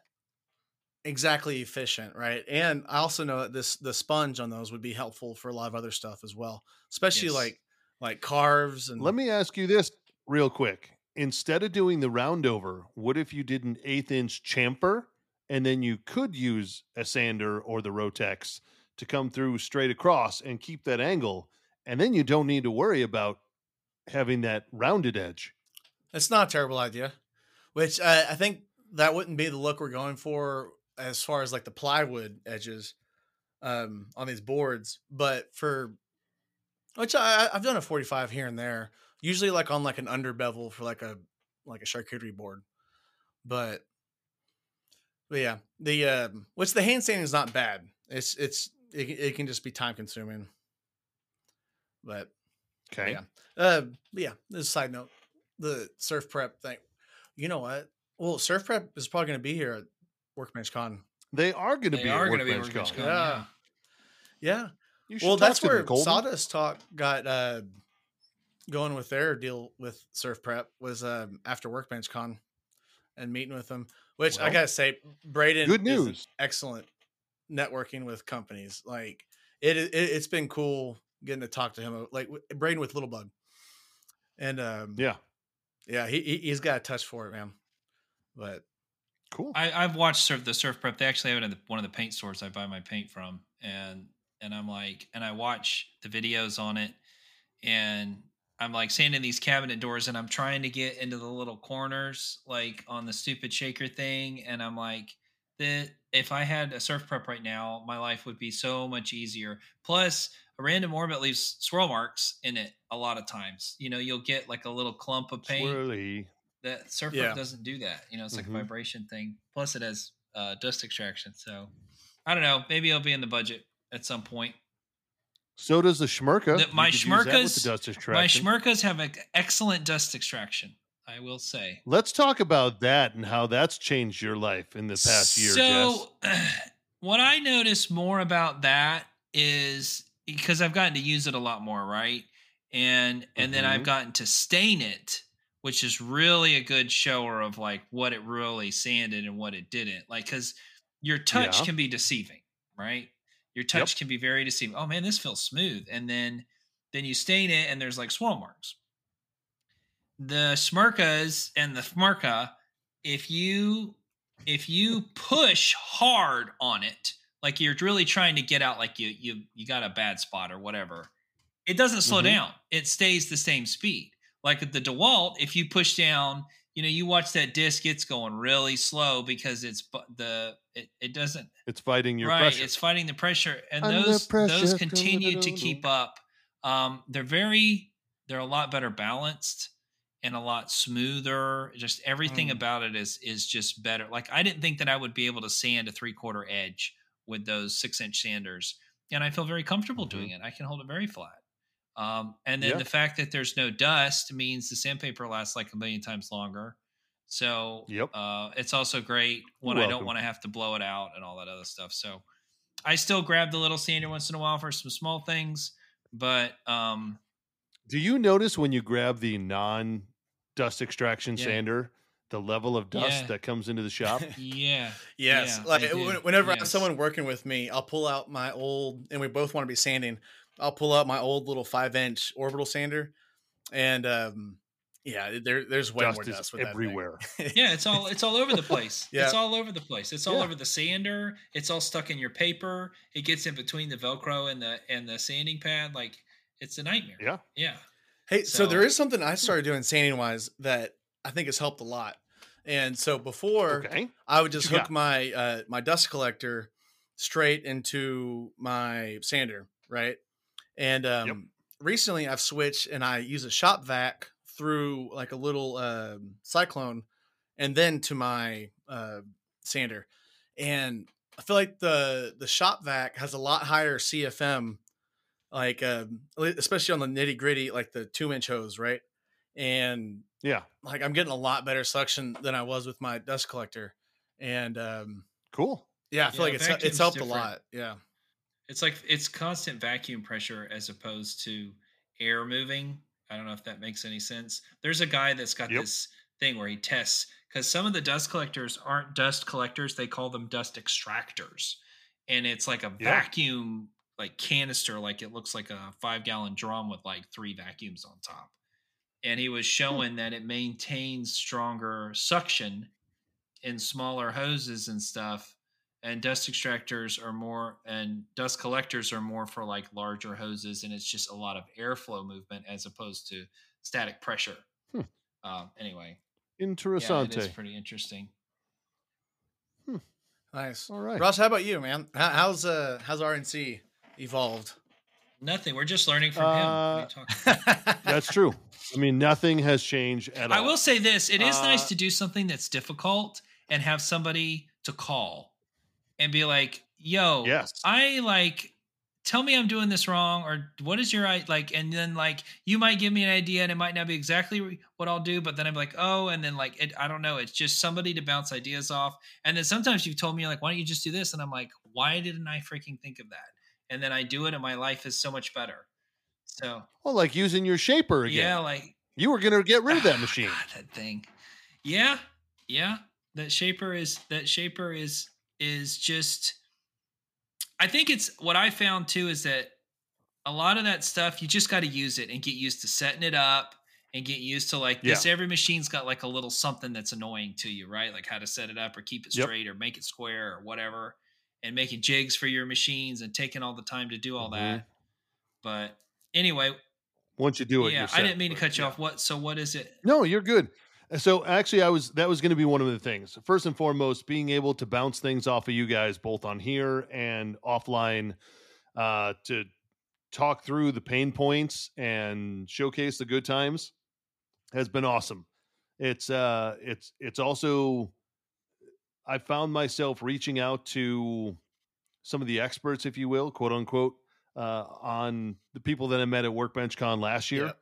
exactly efficient, right? And I also know that this the sponge on those would be helpful for a lot of other stuff as well, especially Yes. like like carves and Let me ask you this real quick. Instead of doing the round over, what if you did an eighth inch chamfer and then you could use a sander or the Rotex to come through straight across and keep that angle? And then you don't need to worry about having that rounded edge. It's not a terrible idea, which I, I think that wouldn't be the look we're going for as far as like the plywood edges um, on these boards. But for which I, I've done a 45 here and there, usually like on like an under bevel for like a like a charcuterie board. But but yeah, the um, which the hand sanding is not bad. It's it's it, it can just be time consuming. But Okay. yeah. Uh, but yeah, this is a side note. The surf prep thing. You know what? Well, surf prep is probably going to be here at Workbench Con. They are going to They be are going to be Workbench Workbench Con. Con. Yeah. Yeah. Yeah. You Well, that's where Sawdust Talk got uh, going with their deal with surf prep was um, after Workbench Con and meeting with them. Which I gotta say, Braden, good is news. excellent networking with companies. Like it, it, it's been cool getting to talk to him. Like Braden with Little Bug, and um, Yeah. yeah, he he- he's got a touch for it, man. But Cool. I, I've watched surf, the surf prep. They actually have it in the, one of the paint stores I buy my paint from, and and I'm like, and I watch the videos on it, and I'm like sanding these cabinet doors, and I'm trying to get into the little corners, like on the stupid shaker thing, and I'm like, that if I had a surf prep right now, my life would be so much easier. Plus, a random orbit leaves swirl marks in it a lot of times. You know, you'll get like a little clump of paint. Swirly. That surf Yeah. prep doesn't do that. You know, it's like Mhm. a vibration thing. Plus, it has uh, dust extraction. So I don't know. Maybe it'll be in the budget at some point. So does the Schmirka. The- my could use that with Schmirkas- the dust My. Schmirkas have an excellent dust extraction. I will say. Let's talk about that and how that's changed your life in the past year. So, what I notice more about that is because I've gotten to use it a lot more, right? And and then I've Mhm. gotten to stain it, which is really a good shower of like what it really sanded and what it didn't. Like cuz your touch Yeah. can be deceiving, right? Your touch can be very deceiving. Oh man, this feels smooth. And then then you stain it and there's like swirl marks. The Smurkas and the Smurka, if you if you push hard on it, like you're really trying to get out, like you you you got a bad spot or whatever, it doesn't slow Mhm. down. It stays the same speed. Like at the DeWalt, if you push down, you know, you watch that disc, it's going really slow because it's bu- the it, it doesn't It's fighting your right. pressure. It's fighting the pressure, and Under those pressure, those continue to keep up. Um, they're very they're a lot better balanced and a lot smoother. Just everything Mm. about it is is just better. Like I didn't think that I would be able to sand a three quarter edge with those six inch sanders, and I feel very comfortable doing it. I can hold it very flat. Um, and then Yeah. the fact that there's no dust means the sandpaper lasts like a million times longer. So Yep. uh, it's also great when I don't want to have to blow it out and all that other stuff. So I still grab the little sander once in a while for some small things, but um, Do you notice when you grab the non dust extraction Yeah. sander, the level of dust Yeah. that comes into the shop? yeah, Yes, Yeah, like I do. when- whenever I have someone working with me, I'll pull out my old, and we both want to be sanding. I'll pull out my old little five inch orbital sander, and um, yeah, there there's way dust more dust with that thing. everywhere. yeah, it's all it's all over the place. Yeah. It's all over the place. It's all Yeah. over the sander. It's all stuck in your paper. It gets in between the Velcro and the and the sanding pad. Like it's a nightmare. Yeah. yeah. Hey, so, there So- is something I started doing sanding wise that I think has helped a lot. And so before Okay. I would just hook got? my uh, my dust collector straight into my sander, right? And um, recently I've switched and I use a shop vac through like a little um cyclone, and then to my uh, sander. And I feel like the the shop vac has a lot higher CFM, like um, especially on the nitty gritty, like the two inch hose, right? And Yeah. like I'm getting a lot better suction than I was with my dust collector, and um, Cool. yeah, I feel Yeah, like it's it's helped different. a lot. Yeah, It's like it's constant vacuum pressure as opposed to air moving. I don't know if that makes any sense. There's a guy that's got Yep. this thing where he tests because some of the dust collectors aren't dust collectors; they call them dust extractors, and it's like a Yeah. vacuum like canister, like it looks like a five gallon drum with like three vacuums on top. And he was hmm. showing that it maintains stronger suction in smaller hoses and stuff and dust extractors are more and dust collectors are more for like larger hoses and it's just a lot of airflow movement as opposed to static pressure Hmm. um anyway yeah, it Interessante. pretty interesting nice. All right. Ross, how about you, man? How, how's uh how's RNC evolved? nothing we're just learning from him What are you Uh, talking about? That's true. I mean, nothing has changed at all. i will say this it is nice Uh, to do something that's difficult and have somebody to call and be like yo Yes. I like tell me I'm doing this wrong or what is your i like and then like you might give me an idea and it might not be exactly what I'll do but then I'm like oh and then like it, I don't know it's just somebody to bounce ideas off and then sometimes you've told me like why don't you just do this and I'm like why didn't I freaking think of that and then I do it and my life is so much better so well, like using your shaper again. yeah like You were going to get rid of that Ah, machine. God, that thing. Yeah, yeah. That shaper is that shaper is is just. I think it's what I found too is that a lot of that stuff you just got to use it and get used to setting it up and get used to like this. Every machine's got like a little something that's annoying to you, right? Like how to set it up or keep it Yep. straight or make it square or whatever, and making jigs for your machines and taking all the time to do all Mhm. that. But anyway, Once you do it, yeah, I didn't mean to cut you yeah. off. What? So what is it? No, you're good. So actually, I was that was going to be one of the things. First and foremost, being able to bounce things off of you guys, both on here and offline, uh, to talk through the pain points and showcase the good times, has been awesome. It's uh, it's it's also I found myself reaching out to some of the experts, if you will, quote unquote, uh, on the people that I met at Workbench Con last year.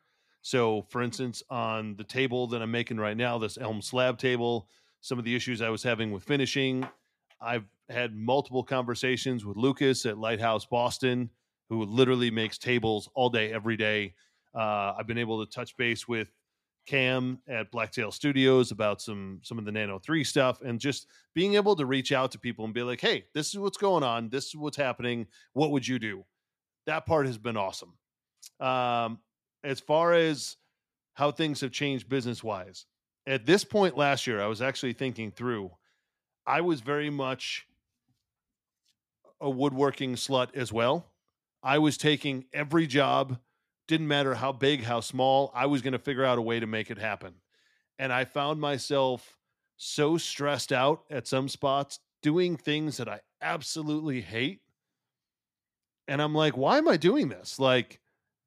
So, for instance, on the table that I'm making right now, this Elm slab table, some of the issues I was having with finishing, I've had multiple conversations with Lucas at Lighthouse Boston, who literally makes tables all day, every day. Uh, I've been able to touch base with Cam at Blacktail Studios about some some of the Nano Three stuff, and just being able to reach out to people and be like, "Hey, this is what's going on. This is what's happening. What would you do?" That part has been awesome. Um, as far as how things have changed business wise, at this point last year, I was actually thinking through. I was very much a woodworking slut as well. I was taking every job, didn't matter how big, how small, I was going to figure out a way to make it happen. And I found myself so stressed out at some spots doing things that I absolutely hate. And I'm like, why am I doing this? Like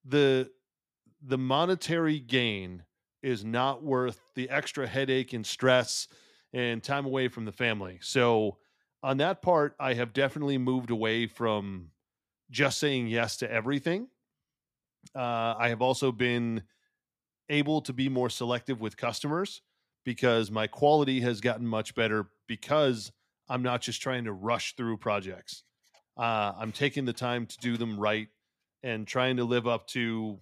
the the monetary gain is not worth the extra headache and stress and time away from the family. So on that part, I have definitely moved away from just saying yes to everything. Uh, I have also been able to be more selective with customers because my quality has gotten much better because I'm not just trying to rush through projects. Uh, I'm taking the time to do them right and trying to live up to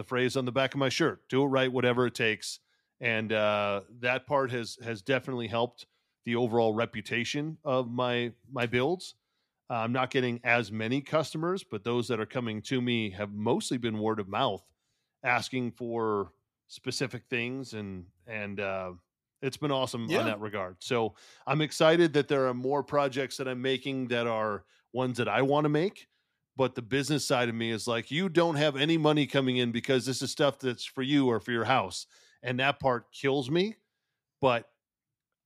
the phrase on the back of my shirt do it right whatever it takes. And uh, that part has has definitely helped the overall reputation of my my builds. Uh, i'm not getting as many customers but those that are coming to me have mostly been word of mouth asking for specific things and and uh, it's been awesome Yeah. on that regard. So i'm excited that there are more projects that i'm making that are ones that i want to make but the business side of me is like you don't have any money coming in because this is stuff that's for you or for your house. And that part kills me but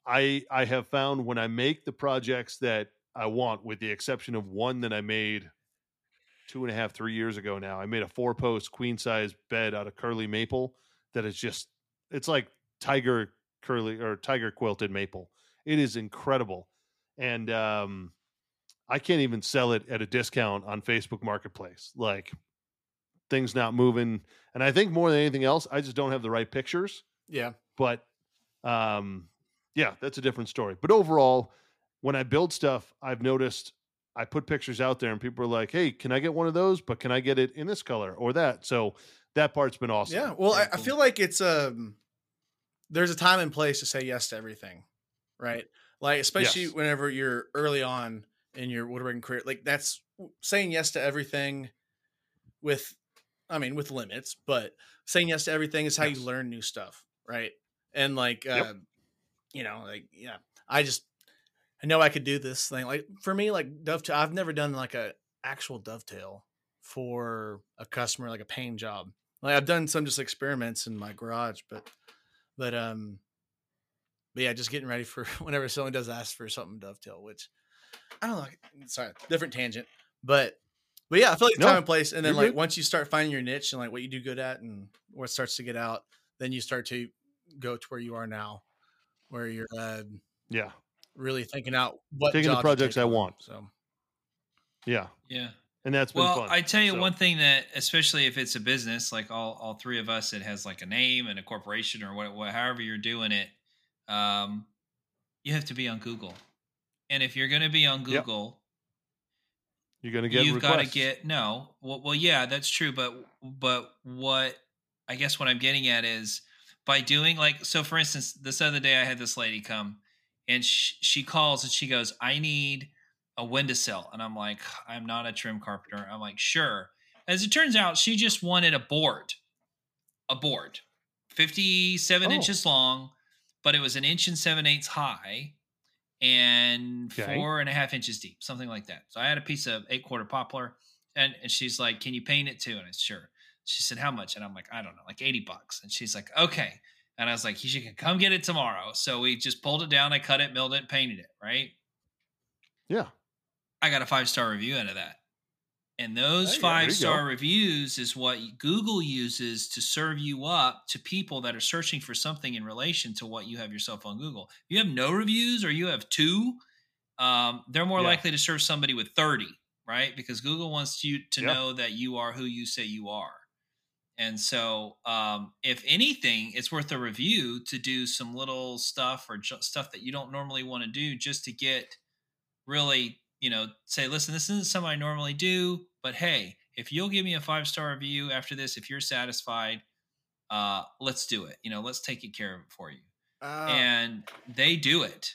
i i have found when i make the projects that i want with the exception of one that i made two and a half three years ago now i made a four post queen size bed out of curly maple that is just it's like tiger curly or tiger quilted maple. It is incredible. And um I can't even sell it at a discount on Facebook Marketplace. Like things not moving. And I think more than anything else, I just don't have the right pictures. Yeah. But um yeah, that's a different story. But overall, when I build stuff, I've noticed I put pictures out there and people are like, "Hey, can I get one of those? But can I get it in this color or that?" So that part's been awesome. Yeah. Well, I, I feel like it's um there's a time and place to say yes to everything, right? Like especially Yes. whenever you're early on in your woodworking career, like that's saying yes to everything with I mean with limits, but saying yes to everything is how Yes. you learn new stuff, right? And like Yep. uh you know, like yeah, I just I know I could do this thing. Like for me, like dovetail, I've never done like a actual dovetail for a customer, like a paint job. Like I've done some just experiments in my garage, but but um but yeah, just getting ready for whenever someone does ask for something dovetail, which I don't know. Sorry, different tangent, but but yeah, I feel like No, time and place, and then like good. once you start finding your niche and like what you do good at and what starts to get out, then you start to go to where you are now, where you're uh, Yeah. really thinking out what Taking the projects I want. So Yeah. Yeah. And that's been Well, fun. I tell you So, one thing that, especially if it's a business, like all, all three of us, it has like a name and a corporation or what, what however you're doing it, um, you have to be on Google. And if you're going to be on Yep. Google, you're going to get you've got to get no. Well, well, yeah, that's true. But but what I guess what I'm getting at is by doing like so. For instance, this other day I had this lady come, and she, she calls and she goes, "I need a windowsill," and I'm like, "I'm not a trim carpenter." I'm like, "Sure." As it turns out, she just wanted a board, a board, 57 Oh. inches long, but it was an inch and seven eighths high and Okay. four and a half inches deep, something like that. So I had a piece of eight quarter poplar, and, and she's like, "Can you paint it too?" And I said, "Sure." She said, "How much?" And I'm like, "I don't know, like eighty bucks." And she's like, "Okay." And I was like, you can come get it tomorrow. So we just pulled it down. I cut it, milled it, painted it. Right. Yeah. I got a five star review out of that. And those There you go. There five star go. reviews is what Google uses to serve you up to people that are searching for something in relation to what you have yourself on Google. If you have no reviews or you have two, um, they're more Yeah. likely to serve somebody with 30, right? Because Google wants you to Yeah. know that you are who you say you are. And so, um, if anything, it's worth a review to do some little stuff or ju- stuff that you don't normally want to do just to get really, you know, say, listen, this isn't something I normally do, but hey, if you'll give me a five star review after this, if you're satisfied, uh, let's do it. You know, let's take care of it for you. Uh, And they do it.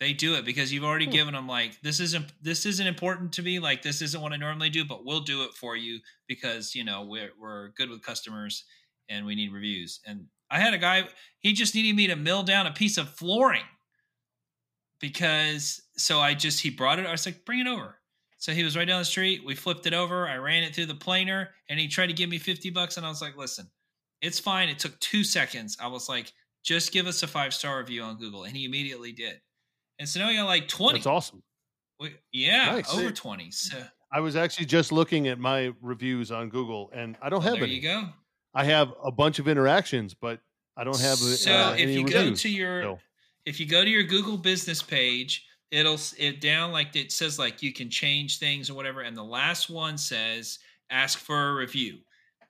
They do it because you've already Hmm. given them like this isn't this isn't important to me. Like this isn't what I normally do, but we'll do it for you because you know we're we're good with customers and we need reviews. And I had a guy he just needed me to mill down a piece of flooring because so I just he brought it. I was like, bring it over. So he was right down the street. We flipped it over. I ran it through the planer, and he tried to give me fifty bucks. And I was like, listen, it's fine. It took two seconds. I was like, just give us a five star review on Google, and he immediately did. And so now we got like twenty. That's awesome. We- yeah, Nice. over twenty. So I was actually just looking at my reviews on Google, and I don't well, have there any. you go. I have a bunch of interactions, but I don't have so uh, if any you go to your so. If you go to your Google business page, it'll it down like it says like you can change things or whatever, and the last one says ask for a review,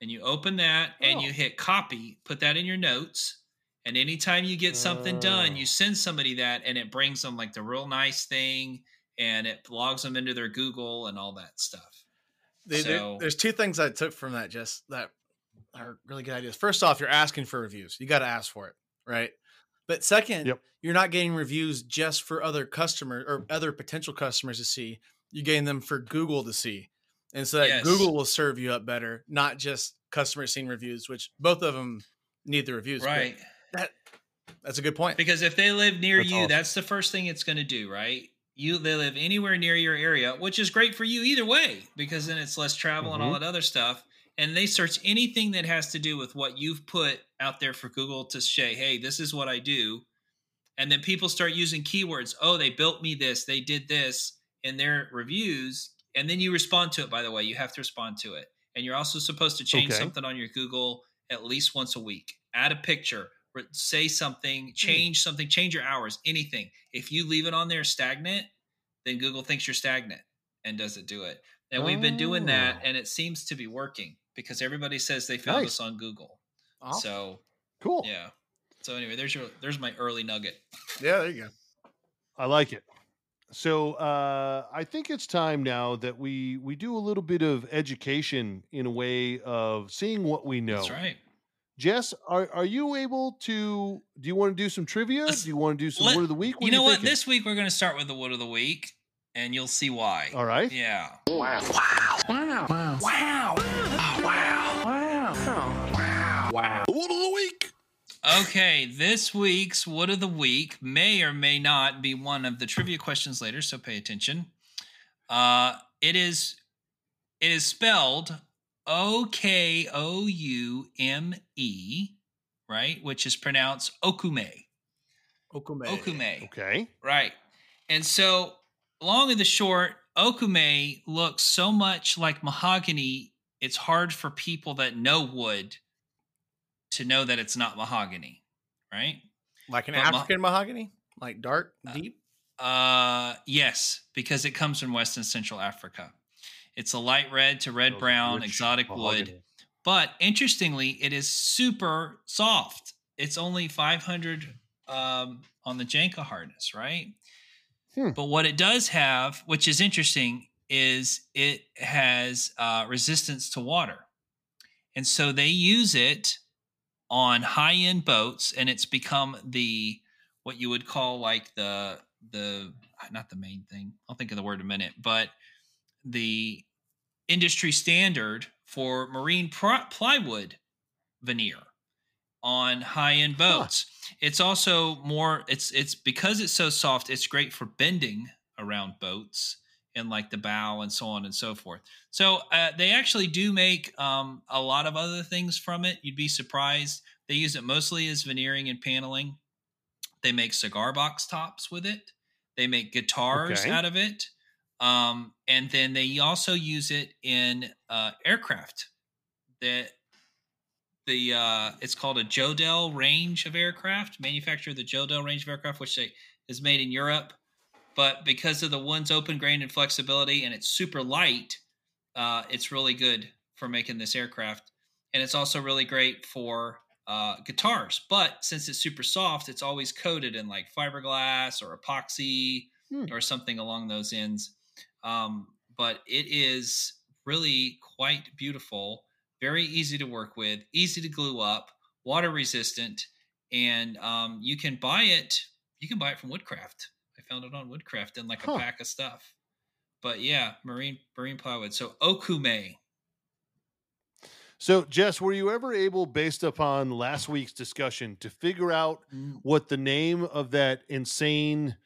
and you open that and Oh. you hit copy, put that in your notes, and anytime you get something done, Oh. you send somebody that, and it brings them like the real nice thing, and it logs them into their Google and all that stuff. They- So- there's two things I took from that, just that are really good ideas. First off, you're asking for reviews. You got to ask for it, right? But second, Yep. you're not getting reviews just for other customers or other potential customers to see. You're getting them for Google to see, and so that Yes. Google will serve you up better, not just customers seeing reviews, which both of them need the reviews. but Right. That's a good point. Because if they live near That's you, awesome. that's the first thing it's going to do, right? You they live anywhere near your area, which is great for you either way, because then it's less travel and all Mhm. that other stuff. And they search anything that has to do with what you've put out there for Google to say, "Hey, this is what I do," and then people start using keywords. Oh, they built me this, they did this in their reviews, and then you respond to it. By the way, you have to respond to it, and you're also supposed to change Okay. something on your Google at least once a week. Add a picture, say Hmm. something, change something, change your hours, anything. If you leave it on there stagnant, then Google thinks you're stagnant and doesn't do it. And we've been doing that, Oh. and it seems to be working because everybody says they found Nice. us on Google. Awesome. So Cool. yeah. So anyway, there's your there's my early nugget. yeah, there you go. I like it. So uh, I think it's time now that we we do a little bit of education in a way of seeing what we know. That's right. Jess, are are you able to? Do you want to do some trivia? Let's- do you want to do some let- word of the week? you are know what? thinking? This week we're going to start with the wood of the week, and you'll see why. All right. Yeah. Word of the week. Okay, this week's Wood of the Week may or may not be one of the trivia questions later, so pay attention. Uh, it is it is spelled O K O U M E, right? Which is pronounced Okume. Okume. Okume. Okay. Right. And so, long and the short, Okume looks so much like mahogany, it's hard for people that know wood to know that it's not mahogany, right? Like an But ma- African mahogany, like dark, Uh, deep. Uh yes, because it comes from West and Central Africa. It's a light red to red Those brown rich exotic wood. But interestingly, it is super soft. It's only 500 um, on the Janka hardness, right? Hmm. But what it does have, which is interesting, is it has uh, resistance to water. And so they use it on high end boats, and it's become the what you would call like the the not the main thing. I'll think of the word in a minute, but the industry standard for marine plywood veneer on high-end Huh. boats. It's also more it's it's because it's so soft, it's great for bending around boats and like the bow and so on and so forth. So uh, they actually do make um, a lot of other things from it. You'd be surprised. They use it mostly as veneering and paneling. They make cigar box tops with it. They make guitars Okay. out of it. Um, and then they also use it in uh, aircraft. That the uh, it's called a Jodel range of aircraft, manufacturer the Jodel range of aircraft, which they, is made in Europe. But because of the one's open grain and flexibility, and it's super light, uh, it's really good for making this aircraft. And it's also really great for uh, guitars. But since it's super soft, it's always coated in like fiberglass or epoxy Hmm. or something along those ends. Um, but it is really quite beautiful, very easy to work with, easy to glue up, water resistant, and um, you can buy it. You can buy it from Woodcraft. I found it on Woodcraft in like a pack of stuff. But yeah, marine marine plywood. So Okume. So, Jess, were you ever able, based upon last week's discussion, to figure out mm. what the name of that insane,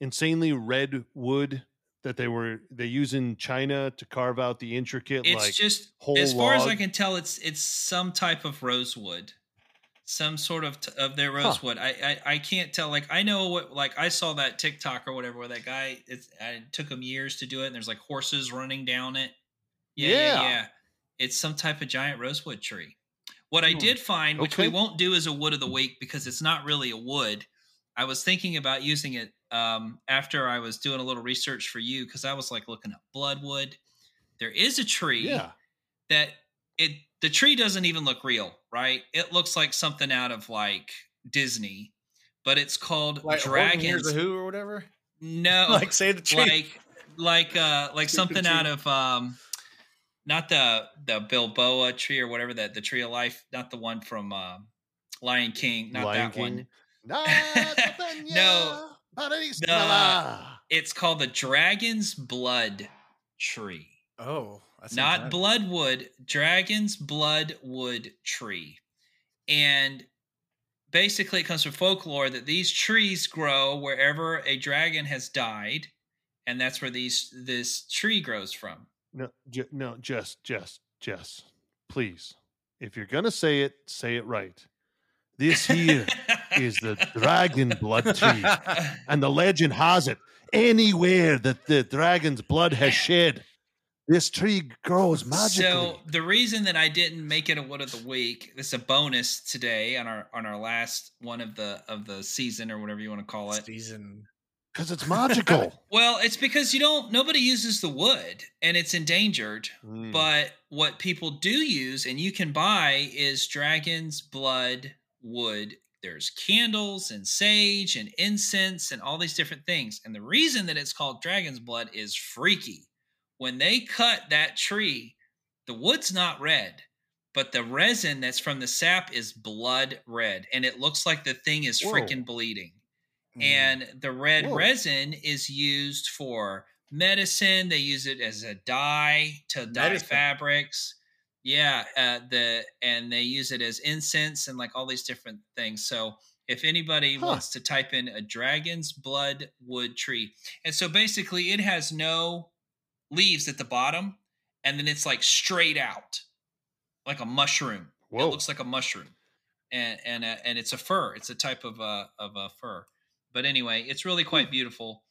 insanely red wood that they were they use in China to carve out the intricate It's like just whole as far as I can tell, it's it's some type of rosewood, some sort of t- of their Huh. rosewood. I, I I can't tell. Like I know what like I saw that TikTok or whatever where that guy. It's it took him years to do it, and there's like horses running down it. Yeah, yeah, Yeah. yeah. It's some type of giant rosewood tree. What I Hmm. did find, which we won't do as a wood of the week because it's not really a wood. I was thinking about using it um, after I was doing a little research for you because I was like looking at bloodwood. There is a tree yeah. that it the tree doesn't even look real, right? It looks like something out of like Disney, but it's called Like dragons. Who or whatever. No, like say the tree. like like uh like something out of um not the the Bilboa tree or whatever that the tree of life, not the one from uh, Lion King, not Lion that King. one. No, No. It's called the Dragon's Blood Tree. Oh, that's not bloodwood dragon's bloodwood tree and basically it comes from folklore that these trees grow wherever a dragon has died and that's where these this tree grows from No, J- no, Jess, Jess, Jess, please. If you're gonna say it, say it right. This here is the dragon blood tree, and the legend has it anywhere that the dragon's blood has shed, this tree grows magically. so the reason that i didn't make it a wood of the week this is a bonus today on our on our last one of the of the season or whatever you want to call it season. Because it's magical. well it's because you don't nobody uses the wood and it's endangered Mm. But what people do use and you can buy is dragon's blood wood. There's candles and sage and incense and all these different things. And the reason that it's called dragon's blood is freaky. When they cut that tree, the wood's not red, but the resin that's from the sap is blood red. And it looks like the thing is freaking bleeding Mm. and the red Whoa. resin is used for medicine they use it as a dye to dye Medicine. fabrics yeah uh, the and they use it as incense and like all these different things so if anybody Huh. wants to type in a dragon's blood wood tree and so basically it has no leaves at the bottom and then it's like straight out like a mushroom Whoa. it looks like a mushroom, and and uh, and it's a fir. It's a type of a of a fir. But anyway, it's really quite beautiful.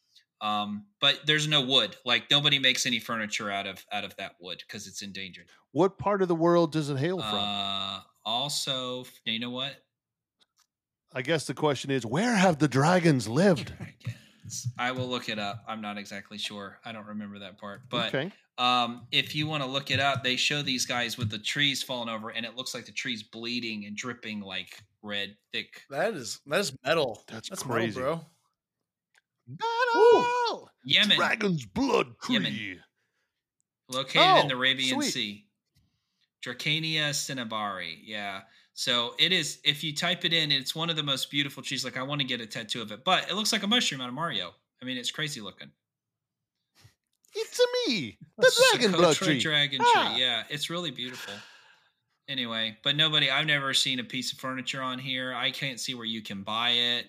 Um, but there's no wood. Like nobody makes any furniture out of out of that wood because it's endangered. what part of the world does it hail from? Uh, also, you know what? I guess the question is, where have the dragons lived? Dragons. I will look it up. I'm not exactly sure. I don't remember that part. But okay. um, if you want to look it up, they show these guys with the trees falling over, and it looks like the trees bleeding and dripping like red, thick That is that is metal. That's That's crazy. metal, bro. Battle! Yemen. Dragon's blood Yemen. tree. located Oh, in the Arabian sweet. Sea. Dracaena cinnabari. Yeah. So it is, if you type it in, it's one of the most beautiful trees. Like, I want to get a tattoo of it, but it looks like a mushroom out of Mario. I mean, it's crazy looking. It's a me, the dragon blood tree. Dragon Ah. tree. Yeah. It's really beautiful. Anyway, but nobody, I've never seen a piece of furniture on here. I can't see where you can buy it.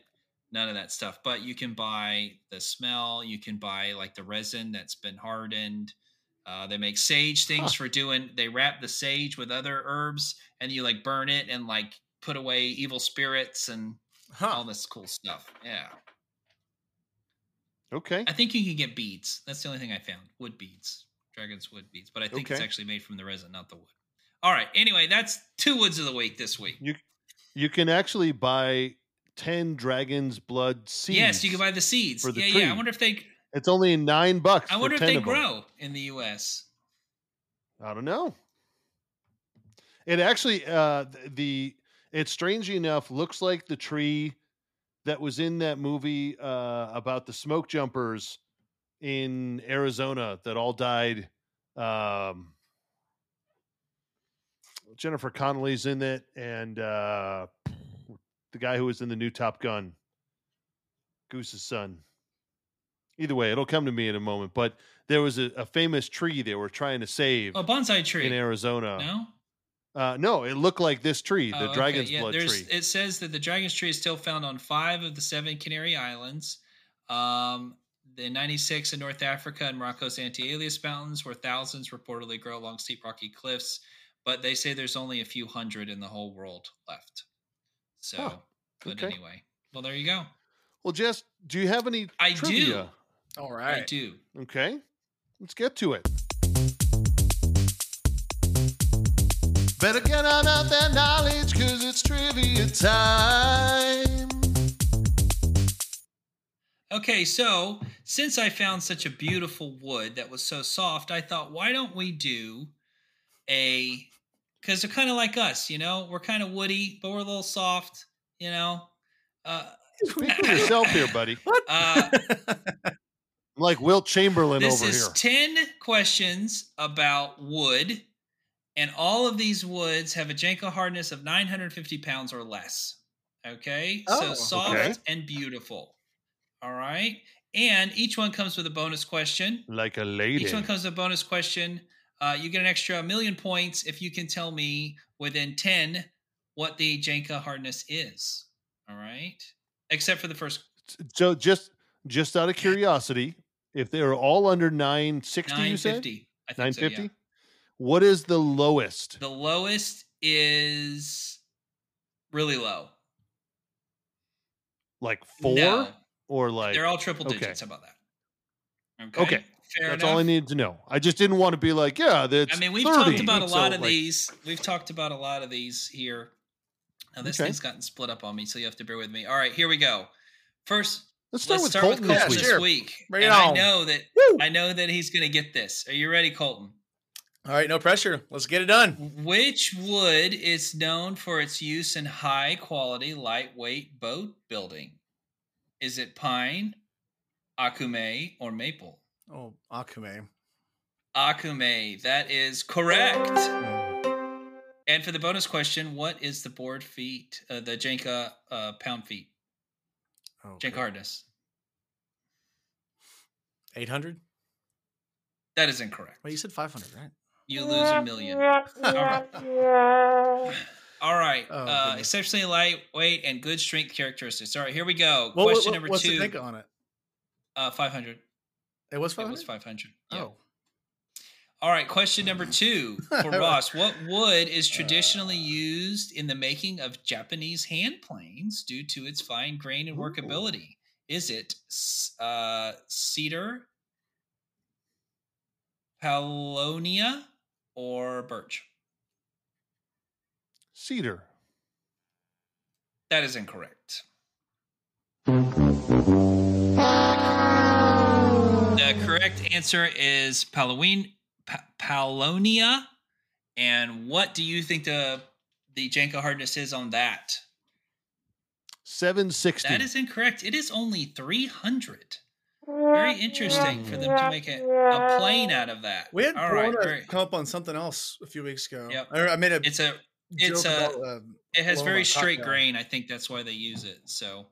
none of that stuff. But you can buy the smell. You can buy like the resin that's been hardened. Uh, they make sage things Huh. for doing. They wrap the sage with other herbs, and you like burn it and like put away evil spirits and all this cool stuff. Yeah, Okay. I think you can get beads. That's the only thing I found. Wood beads, dragon's wood beads. But I think it's actually made from the resin, not the wood. All right. Anyway, that's two woods of the week this week. You you can actually buy ten dragon's blood seeds. Yes, you can buy the seeds. for the yeah, yeah. I wonder if they. It's only nine bucks. I wonder if they grow in the U.S. I don't know. It actually uh the it strangely enough looks like the tree that was in that movie uh about the smoke jumpers in Arizona that all died um Jennifer Connelly's in it and uh the guy who was in the new Top Gun Goose's son. Either way, it'll come to me in a moment, but there was a, a famous tree they were trying to save A bonsai tree. in Arizona. No. Uh, no, it looked like this tree, the Oh, okay. dragon's Yeah, blood tree. It says that the dragon's tree is still found on five of the seven Canary Islands. Um, the 96 in North Africa and Morocco's Anti-Atlas Mountains, where thousands reportedly grow along steep rocky cliffs. But they say there's only a few hundred in the whole world left. So, Huh. but anyway, well, there you go. Well, Jess, do you have any I trivia? All I right. do. Okay, let's get to it. Better get on out that knowledge because it's trivia time. Okay, so since I found such a beautiful wood that was so soft, I thought, why don't we do a because they're kind of like us, you know, we're kind of woody, but we're a little soft, you know. Uh, Speak for yourself here, buddy. uh, I'm like Wilt Chamberlain this over is here. 10 questions about wood, and all of these woods have a Janka hardness of 950 pounds or less. Okay, so Oh, soft okay. and beautiful. All right, and each one comes with a bonus question. like a lady. Each one comes with a bonus question. Uh, you get an extra million points if you can tell me within 10 what the Janka hardness is. All right. Except for the first so just just out of curiosity, if they are all under 960, you said 950. I think so, yeah. 950. What is the lowest? The lowest is really low. Like four No, or like they're all triple okay. digits. How about that? Okay. Okay, Fair That's enough. all I needed to know. I just didn't want to be like, yeah, that's. I mean, we've 30. talked about a So, lot of like, these. We've talked about a lot of these here. Now this Okay. thing's gotten split up on me, so you have to bear with me. All right, here we go. First, Let's start let's with start Colton with this week. this week. Bring it and I know that Woo! I know that he's going to get this. Are you ready, Colton? All right, no pressure. Let's get it done. Which wood is known for its use in high quality, lightweight boat building? Is it pine, akume, or maple? Oh, Akume. Akume. That is correct. And for the bonus question, what is the board feet, uh, the Janka uh, pound feet, Okay. Janka hardness? 800? That is incorrect. Well, you said 500, right? You lose a million. All right. All right. Oh, uh, exceptionally lightweight and good strength characteristics. All right, here we go. What- what- question what- number what's two. the think on it? Uh, 500. It was 500? It was 500. Yeah. Oh. All right, question number two for Ross. What wood is traditionally used in the making of Japanese hand planes due to its fine grain and workability? Is it uh, cedar, paulownia, or birch? Cedar. That is incorrect. The correct answer is Palowin, pa- Paulownia. And what do you think the the Janka hardness is on that? 760. That is incorrect. It is only 300. Very interesting for them to make a, a plane out of that. We had All right. Corona very- come up on something else a few weeks ago. Yep. I, I made a It's a it's joke a- about, uh, it has very straight cocktail. grain. I think that's why they use it. So,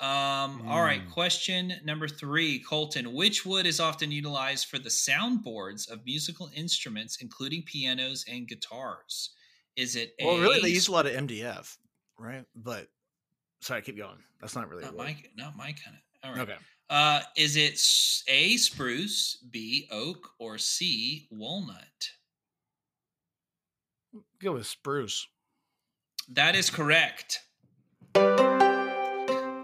um, all right. Mm. Question number three, Colton. Which wood is often utilized for the soundboards of musical instruments, including pianos and guitars? Is it well, really, they use a lot of MDF, right? But sorry, keep going. That's not really a Not my, not my kind of. All right. Okay. Uh, is it A spruce, B, oak, or C, walnut? Go with spruce. That is correct.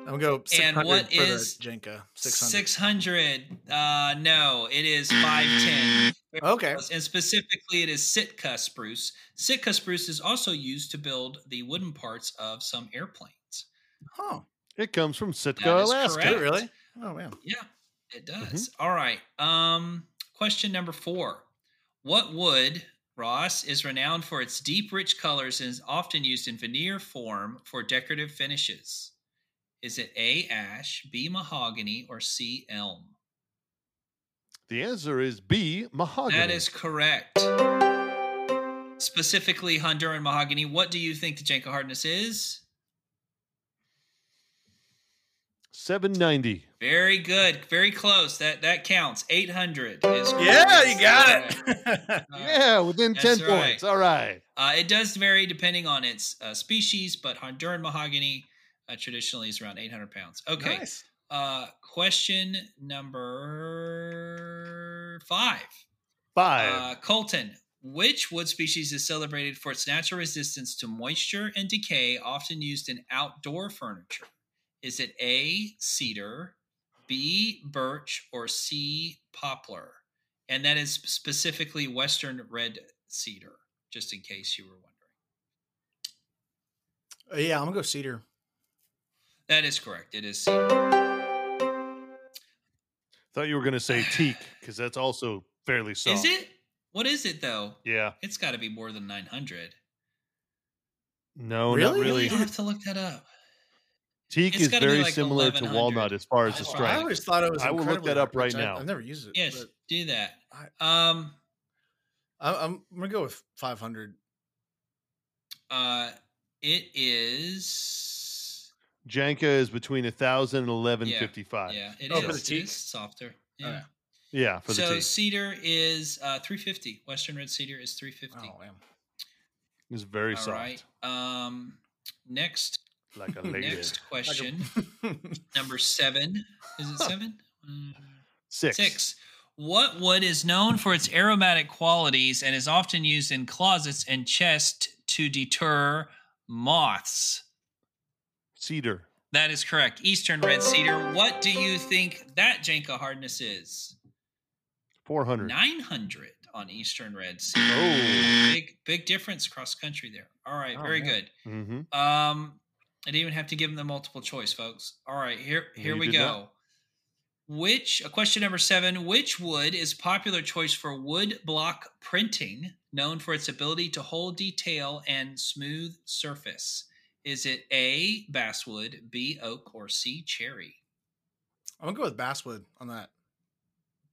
I'm gonna go 600 And what for is the Janka. 600. 600. Uh, no, it is 510. Okay. And specifically, it is Sitka spruce. Sitka spruce is also used to build the wooden parts of some airplanes. Huh. It comes from Sitka, That is Alaska. Correct. really? Oh man. Yeah, it Mm-hmm. does. All right. Um, question number four. What wood, Ross, is renowned for its deep, rich colors and is often used in veneer form for decorative finishes? Is it A, ash, B, mahogany, or C, elm? The answer is B, mahogany. That is correct. Specifically, Honduran mahogany. What do you think the Janka hardness is? 790. Very good. Very close. That that counts. 800 is Yeah, you got correct. it. Uh, Yeah, within 10 right. points. All right. Uh, it does vary depending on its uh, species, but Honduran mahogany uh, traditionally is around 800 pounds. Okay. Nice. Uh, question number five. Five. Uh, Colton, which wood species is celebrated for its natural resistance to moisture and decay, often used in outdoor furniture? Is it A, cedar, B, birch, or C, poplar? And that is specifically Western red cedar, just in case you were wondering. Uh, yeah, I'm gonna go cedar. That is correct. It is cedar. Thought you were going to say teak because that's also fairly soft. Is it? What is it though? Yeah. It's got to be more than 900. No, Really? not really. I'll have to look that up. Teak It's is very like similar to walnut as far as the strength. I always thought it was. I will look that up right I- now. I've never used it. Yes, do that. I, Um, I, I'm, I'm gonna go with 500. uh, it is. Janka is between 1,000 and Yeah, 1155. Yeah, it Oh, is. for the teak? softer. Yeah. Okay. Yeah, for the so teak. cedar is uh 350. Western red cedar is 350. Oh man. It's very All soft. right. Um, next Like a lady. next Like a- question, number seven. Is it seven? Mm, Six. Six. What wood is known for its aromatic qualities and is often used in closets and chests to deter moths? Cedar. That is correct. Eastern red cedar. What do you think that Janka hardness is? 400. 900 on Eastern red cedar. Oh. Big big difference cross country there. All right, Oh, very man. good. Mm-hmm. Um I didn't even have to give them the multiple choice, folks. All right, here here You we go. not. Which uh, question number 7, which wood is popular choice for wood block printing, known for its ability to hold detail and smooth surface? Is it A basswood, B oak, or C cherry? I'm gonna go with basswood on that.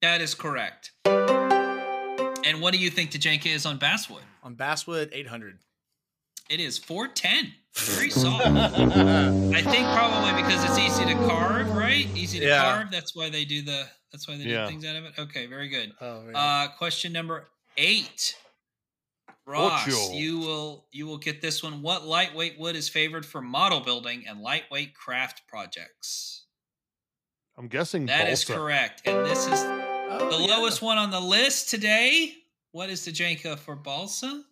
That is correct. And what do you think the Janka is on basswood? On basswood, 800. It is 410. Very soft. I think probably because it's easy to carve, right? Easy to Yeah. carve. That's why they do the. That's why they Yeah. do things out of it. Okay, very good. Oh yeah. Uh, question number eight. Ross, Ocho. you will you will get this one. What lightweight wood is favored for model building and lightweight craft projects? I'm guessing That is balsa. correct. And this is Oh, the yeah. lowest one on the list today. What is the Janka for balsa?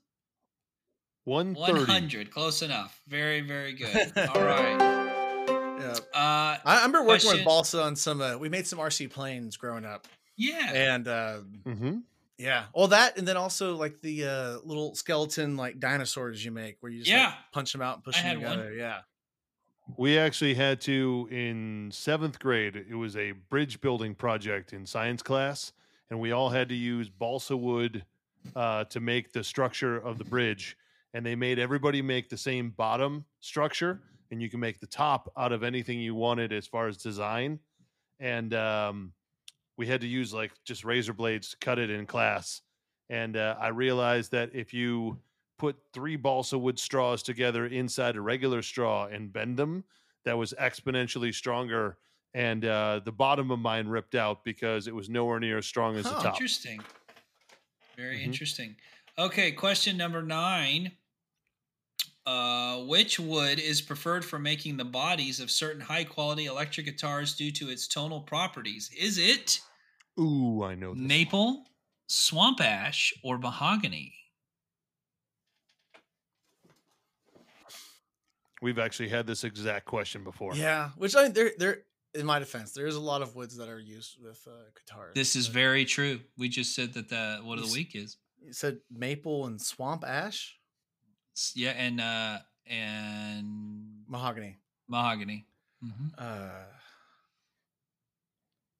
130. 100. Close enough. Very, very good. All right. Yeah. Uh, I I remember working Question- with balsa on some. Uh, we made some RC planes growing up, yeah. and uh, Mm-hmm. Yeah, well that, and then also like the uh, little skeleton like dinosaurs you make, where you just like, Yeah. punch them out and push I them had one. together. Yeah. We actually had to in seventh grade. It was a bridge building project in science class, and we all had to use balsa wood uh, to make the structure of the bridge. And they made everybody make the same bottom structure, and you can make the top out of anything you wanted as far as design. And um, we had to use like just razor blades to cut it in class. And uh, I realized that if you put three balsa wood straws together inside a regular straw and bend them, that was exponentially stronger. And uh, the bottom of mine ripped out because it was nowhere near as strong as Huh, the top. Interesting. Very Mhm. interesting. Okay, question number nine. Uh, which wood is preferred for making the bodies of certain high quality electric guitars due to its tonal properties? Is it Ooh, I know this. maple, swamp ash, or mahogany? We've actually had this exact question before. Yeah, which I there there in my defense, there is a lot of woods that are used with uh, guitars. This is very true. We just said that the what of the week is. You said maple and swamp ash, Yeah, and uh and mahogany. mahogany. hmm Uh,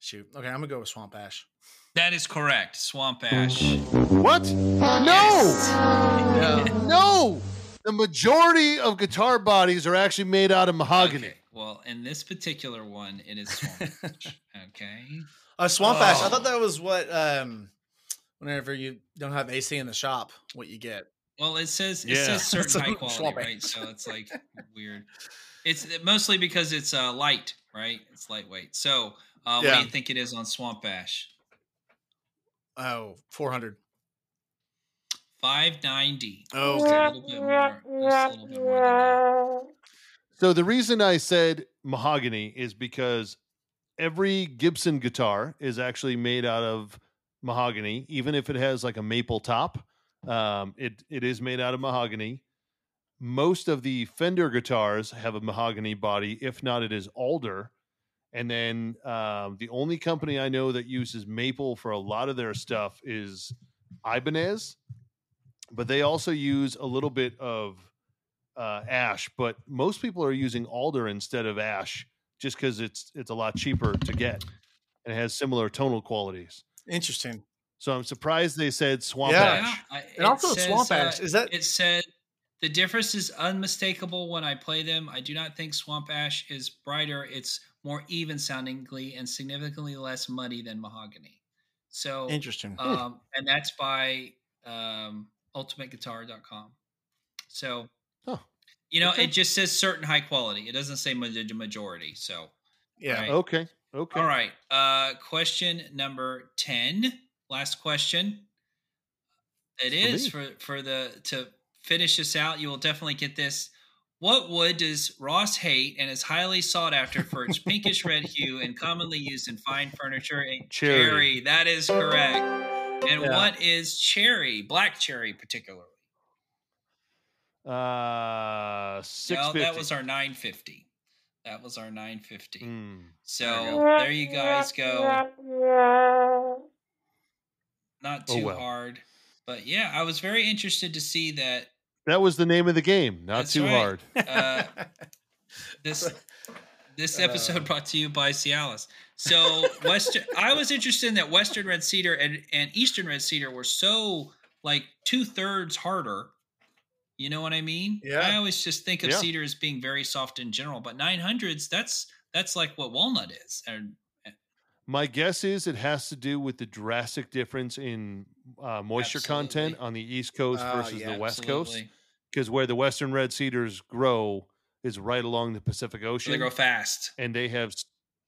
shoot. Okay, I'm gonna go with swamp ash. That is correct. Swamp ash. What? No! Yeah. No! The majority of guitar bodies are actually made out of mahogany. Okay, Well, in this particular one, it is swamp ash. Okay. Uh, swamp ash. I Oh. thought that was what um, whenever you don't have AC in the shop, what you get. Well, it says it Yeah. says certain high quality, swamp right? ash. So it's like weird. It's mostly because it's uh, light, right? It's lightweight. So, uh, what Yeah. do you think it is on swamp ash? Oh, 400. Five ninety. Oh, Just a little bit more. Just a little bit more than that. So the reason I said mahogany is because every Gibson guitar is actually made out of mahogany, even if it has like a maple top. Um, it it is made out of mahogany. Most of the Fender guitars have a mahogany body. If not, it is alder. And then um, the only company I know that uses maple for a lot of their stuff is Ibanez, but they also use a little bit of uh, ash. But most people are using alder instead of ash, just because it's it's a lot cheaper to get and it has similar tonal qualities. Interesting. So I'm surprised they said swamp Yeah. ash. I- And also says, swamp uh, ash. Is that It said the difference is unmistakable when I play them. I do not think swamp ash is brighter. It's more even soundingly and significantly less muddy than mahogany. So, interesting? um, and that's by um, ultimateguitar.com. So, Huh. you know, Okay. it just says certain high quality. It doesn't say majority. So, yeah. right. Okay. Okay. all right. Uh, question number 10. Last question. It For is me. for, for the to finish this out. You will definitely get this. What wood does Ross hate and is highly sought after for its pinkish red hue and commonly used in fine furniture? And Cherry. That is correct. And Yeah. what is cherry? Black cherry, particularly. Uh, six No, that was our 950. That was our 950. Mm. So There there you guys go. Not Oh, too well. hard. But yeah, I was very interested to see that That was the name of the game. Not That's too right. hard. uh, this this episode Uh. brought to you by Cialis. So Western I was interested in that Western Red Cedar and, and Eastern Red Cedar were so like two thirds harder. You know what I mean? Yeah. I always just think of Yeah. cedar as being very soft in general, but nine hundreds, that's that's like what walnut is. And My guess is it has to do with the drastic difference in uh, moisture content on the East Coast Oh, versus yeah, the West Coast. Because where the Western red cedars grow is right along the Pacific So Ocean, they grow fast. and they have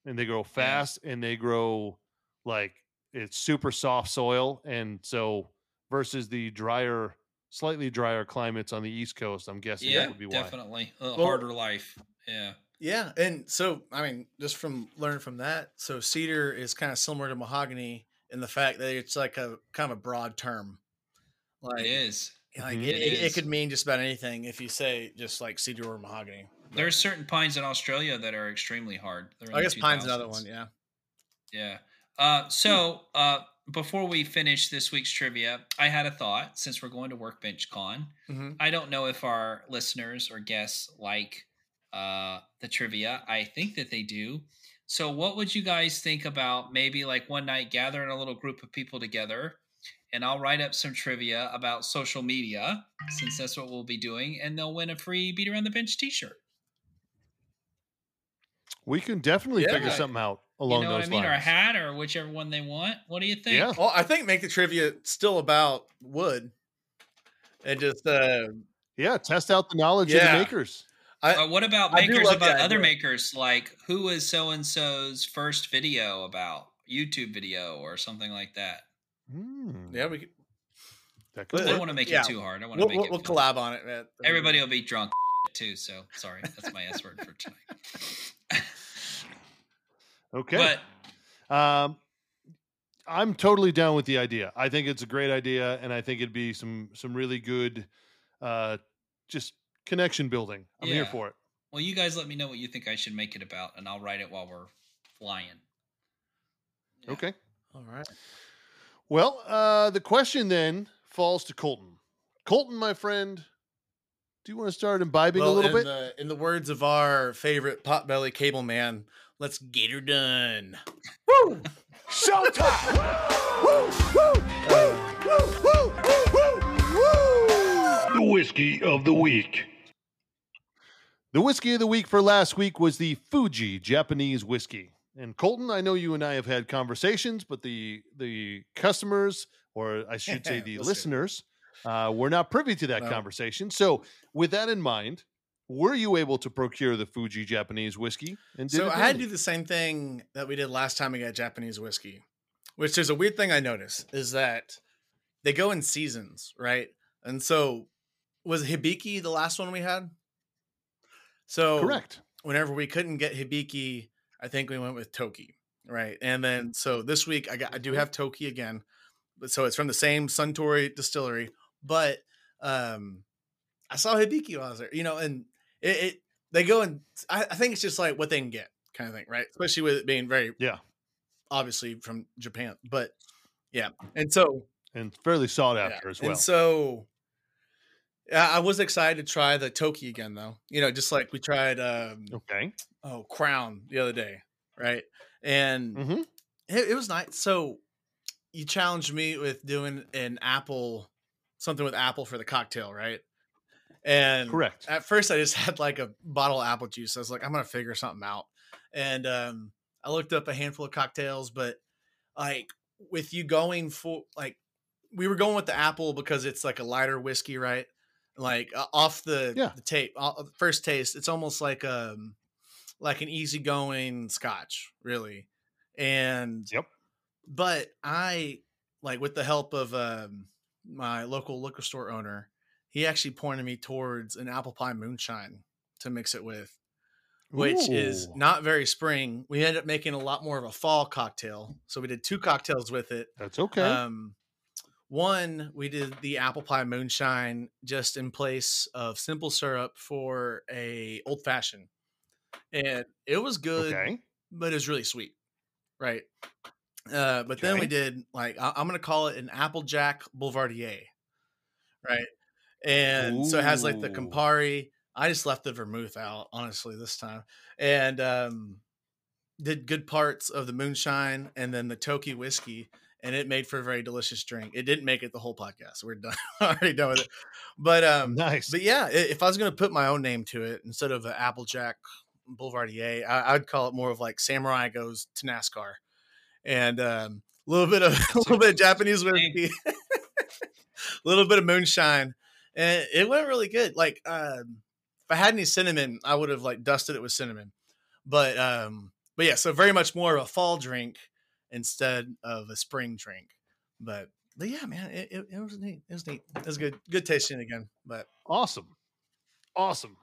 and they grow fast, and they grow like it's super soft soil, and so versus the drier, slightly drier climates on the East Coast, I'm guessing Yeah, that would be why. definitely. A Well- harder life. Yeah. Yeah, and so I mean, just from learning from that, so cedar is kind of similar to mahogany in the fact that it's like a kind of a broad term. Like, It is. like Mhm. it, It it, it is. could mean just about anything if you say just like cedar or mahogany. But There's certain pines in Australia that are extremely hard. They're I the guess pine's another one. Yeah. Yeah. Uh, so uh, before we finish this week's trivia, I had a thought since we're going to Workbench Con. hmm I don't know if our listeners or guests like uh, the trivia. I think that they do. So, what would you guys think about maybe like one night gathering a little group of people together and I'll write up some trivia about social media since that's what we'll be doing, and they'll win a free Beat Around the Bench t shirt. We can definitely Yeah. figure something out along You know what those I mean? lines. Or a hat or whichever one they want. What do you think? Yeah. Well, I think make the trivia still about wood, and just uh, Yeah, test out the knowledge of the makers. I Uh, what about makers about other idea. makers? Like who was so and so's first video about? YouTube video or something like that. Hmm. yeah we could. That could I don't want to make yeah. it too hard. I want to We'll, make we'll, it. we'll collab on it. Man. Everybody will be drunk too. So sorry, that's my S word for tonight. Okay. But Um, I'm totally down with the idea. I think it's a great idea, and I think it'd be some some really good, uh, just connection building. I'm here for it. well, you guys let me know what you think I should make it about, and I'll write it while we're flying. Yeah. Okay. All right. Well, uh, the question then falls to Colton. Colton, my friend, do you want to start imbibing a little in bit? The, in the words of our favorite potbelly cable man, let's get her done. Woo! Showtime! woo! Woo! Woo! Woo! Woo! Woo! Woo! The whiskey of the week. The whiskey of the week for last week was the Fuji Japanese whiskey. And Colton, I know you and I have had conversations, but the the customers, or I should say the Listeners. uh, were not privy to that No. conversation. So, with that in mind, were you able to procure the Fuji Japanese whiskey? And did So I had to do the same thing that we did last time we got Japanese whiskey, which is a weird thing I noticed is that they go in seasons, right? And so was Hibiki the last one we had? So correct. whenever we couldn't get Hibiki, I think we went with Toki, right? And then so this week I got I do have Toki again, but so it's from the same Suntory distillery, but um I saw Hibiki while I was there, you know, and it, it they go and I, I think it's just like what they can get kind of thing, right? Especially with it being very Yeah. obviously from Japan, but yeah, and so And fairly sought yeah, after as well. and so yeah, I was excited to try the Toki again though, you know, just like we tried um okay. oh crown the other day right? And hmm it, it was nice. So you challenged me with doing an apple something with apple for the cocktail right? And Correct. at first i just had like a bottle of apple juice. I was like i'm gonna figure something out. And um i looked up a handful of cocktails but like with you going for like we were going with the apple because it's like a lighter whiskey right like uh, off the, Yeah. the tape uh, first taste it's almost like um like an easygoing scotch really and Yep. but i like with the help of um my local liquor store owner he actually pointed me towards an apple pie moonshine to mix it with which is not very spring we ended up making a lot more of a fall cocktail so we did two cocktails with it That's okay. um, one, we did the apple pie moonshine just in place of simple syrup for a old fashioned, and it was good, okay. but it was really sweet, right? Uh, but then we did like I- I'm gonna call it an Applejack Boulevardier, right? And so it has like the Ooh. Campari. I just left the vermouth out, honestly, this time, and um, did good parts of the moonshine and then the Toki whiskey, and it made for a very delicious drink. It didn't make it the whole podcast. We're done, already done with it. But um, nice. but yeah, if I was gonna put my own name to it instead of an Applejack Boulevardier, I, I'd call it more of like Samurai goes to NASCAR, and um, a little bit of a little bit of Japanese whiskey, a little bit of moonshine, and it went really good. Like um, if I had any cinnamon, I would have like dusted it with cinnamon, but um, but yeah, so very much more of a fall drink instead of a spring drink, but. But yeah, man, it, it, it was neat. It was neat. It was good. Good tasting again. But Awesome. Awesome.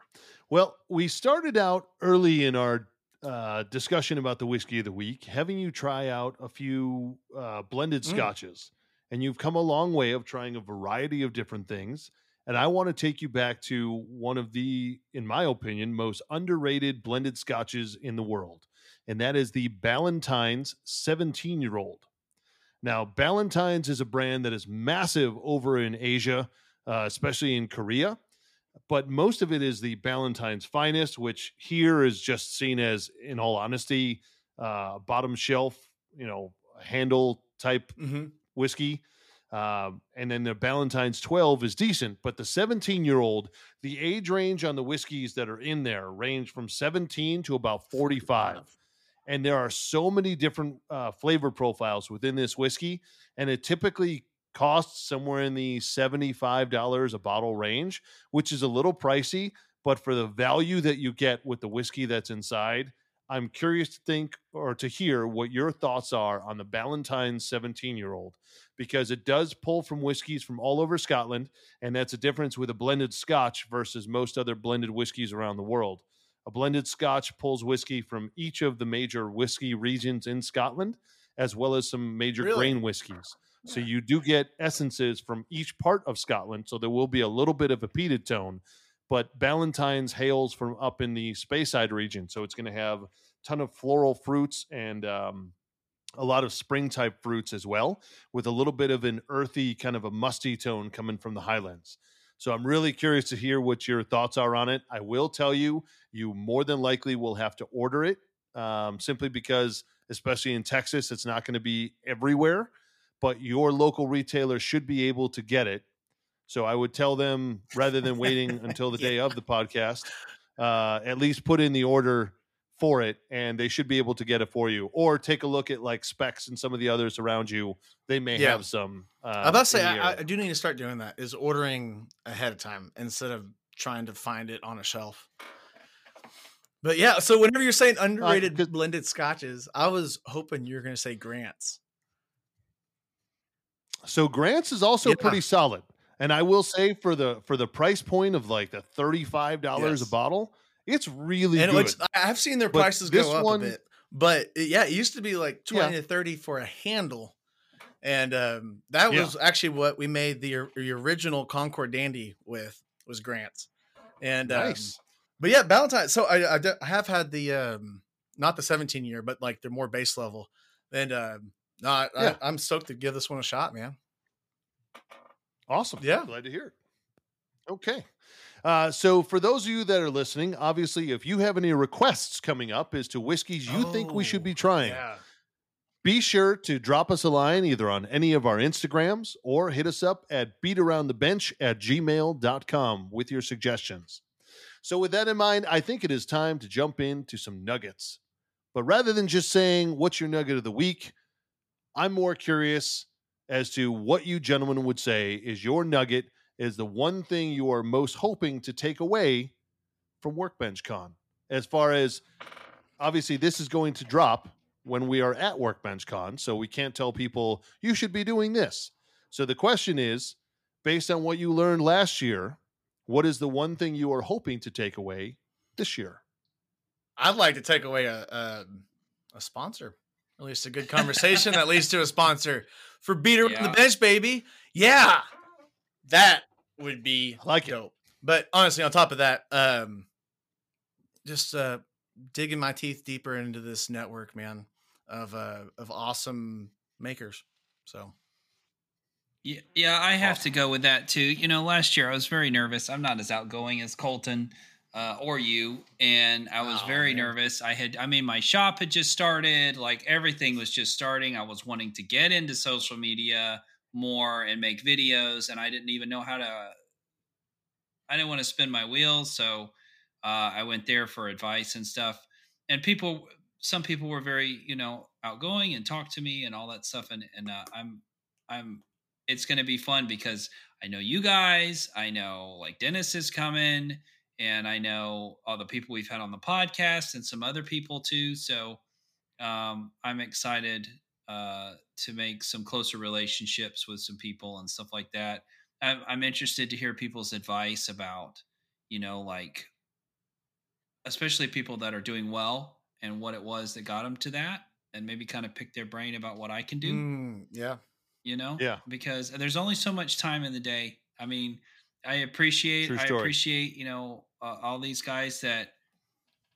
Well, we started out early in our uh, discussion about the whiskey of the week, having you try out a few uh, blended Mm. scotches. And you've come a long way of trying a variety of different things. And I want to take you back to one of the, in my opinion, most underrated blended scotches in the world. And that is the Ballantines 17 year old. Now, Ballantines is a brand that is massive over in Asia, uh, especially in Korea. But most of it is the Ballantines finest, which here is just seen as, in all honesty, uh, bottom shelf, you know, handle type mhm. whiskey. Um, and then the Ballantines 12 is decent, but the 17 year old, the age range on the whiskeys that are in there range from 17 to about 45 and there are so many different uh, flavor profiles within this whiskey and it typically costs somewhere in the $75 a bottle range which is a little pricey but for the value that you get with the whiskey that's inside I'm curious to think or to hear what your thoughts are on the Ballantine's 17 year old because it does pull from whiskeys from all over Scotland. And that's a difference with a blended scotch versus most other blended whiskeys around the world. A blended scotch pulls whiskey from each of the major whiskey regions in Scotland, as well as some major Really? grain whiskeys. So you do get essences from each part of Scotland. So there will be a little bit of a peated tone, but Ballantine's hails from up in the Speyside region. So it's going to have a ton of floral fruits and um, a lot of spring type fruits as well, with a little bit of an earthy, kind of a musty tone coming from the highlands. So I'm really curious to hear what your thoughts are on it. I will tell you, you more than likely will have to order it um, simply because, especially in Texas, it's not going to be everywhere, but your local retailer should be able to get it. So I would tell them rather than waiting until the day of the podcast, uh, at least put in the order for it and they should be able to get it for you or take a look at like Spec's and some of the others around you they may Yeah. have some uh, I'm about to say I, I do need to start doing that. Is ordering ahead of time instead of trying to find it on a shelf. But yeah, so whenever you're saying underrated 'cause- blended scotches, I was hoping you were going to say Grants. so grants is also Yeah. pretty solid and i will say for the for the price point of like the $35 Yes. a bottle it's really and good which I have seen their But prices go up one- a bit, but yeah, it used to be like twenty Yeah. to thirty for a handle, and um, that Yeah. was actually what we made the, the original Concord Dandy with was Grants, and um, but yeah, Valentine. So I, I, d- I have had the um, not the seventeen year, but like the more base level, and um, no, I, Yeah. I, I'm stoked to give this one a shot, man. Awesome. Yeah. Glad to hear it. Okay. Uh, so, for those of you that are listening, obviously, if you have any requests coming up as to whiskeys you think we should be Oh, trying, Yeah. be sure to drop us a line either on any of our Instagrams or hit us up at beataroundthebench at gmail.com with your suggestions. So, with that in mind, I think it is time to jump into some nuggets. But rather than just saying, What's your nugget of the week? I'm more curious as to what you gentlemen would say is your nugget is the one thing you are most hoping to take away from Workbench Con. As far as obviously, this is going to drop when we are at Workbench Con, so we can't tell people you should be doing this. So the question is based on what you learned last year, what is the one thing you are hoping to take away this year? I'd like to take away a a, a sponsor, at least a good conversation that leads to a sponsor for beat around the bench, baby. Yeah, that would be I like it. But honestly, on top of that, um, just uh, digging my teeth deeper into this network, man, of uh, of awesome makers. So Yeah, yeah, I have to go with that too. You know, last year I was very nervous. I'm not as outgoing as Colton uh, or you, and I was Oh, very man. nervous. I had, I mean, my shop had just started. Like everything was just starting. I was wanting to get into social media more and make videos, and I didn't even know how to. I didn't want to spin my wheels, so uh, I went there for advice and stuff. And people, some people were very, you know, outgoing and talked to me and all that stuff. And and uh, I'm, I'm it's going to be fun because I know you guys. I know like Dennis is coming, and I know all the people we've had on the podcast and some other people too. So um, I'm excited uh, to make some closer relationships with some people and stuff like that. I'm, I'm interested to hear people's advice about, you know, like especially people that are doing well and what it was that got them to that, and maybe kind of pick their brain about what I can do. Mm, yeah, you know? Yeah. because there's only so much time in the day. I mean i appreciate i appreciate you know uh, all these guys that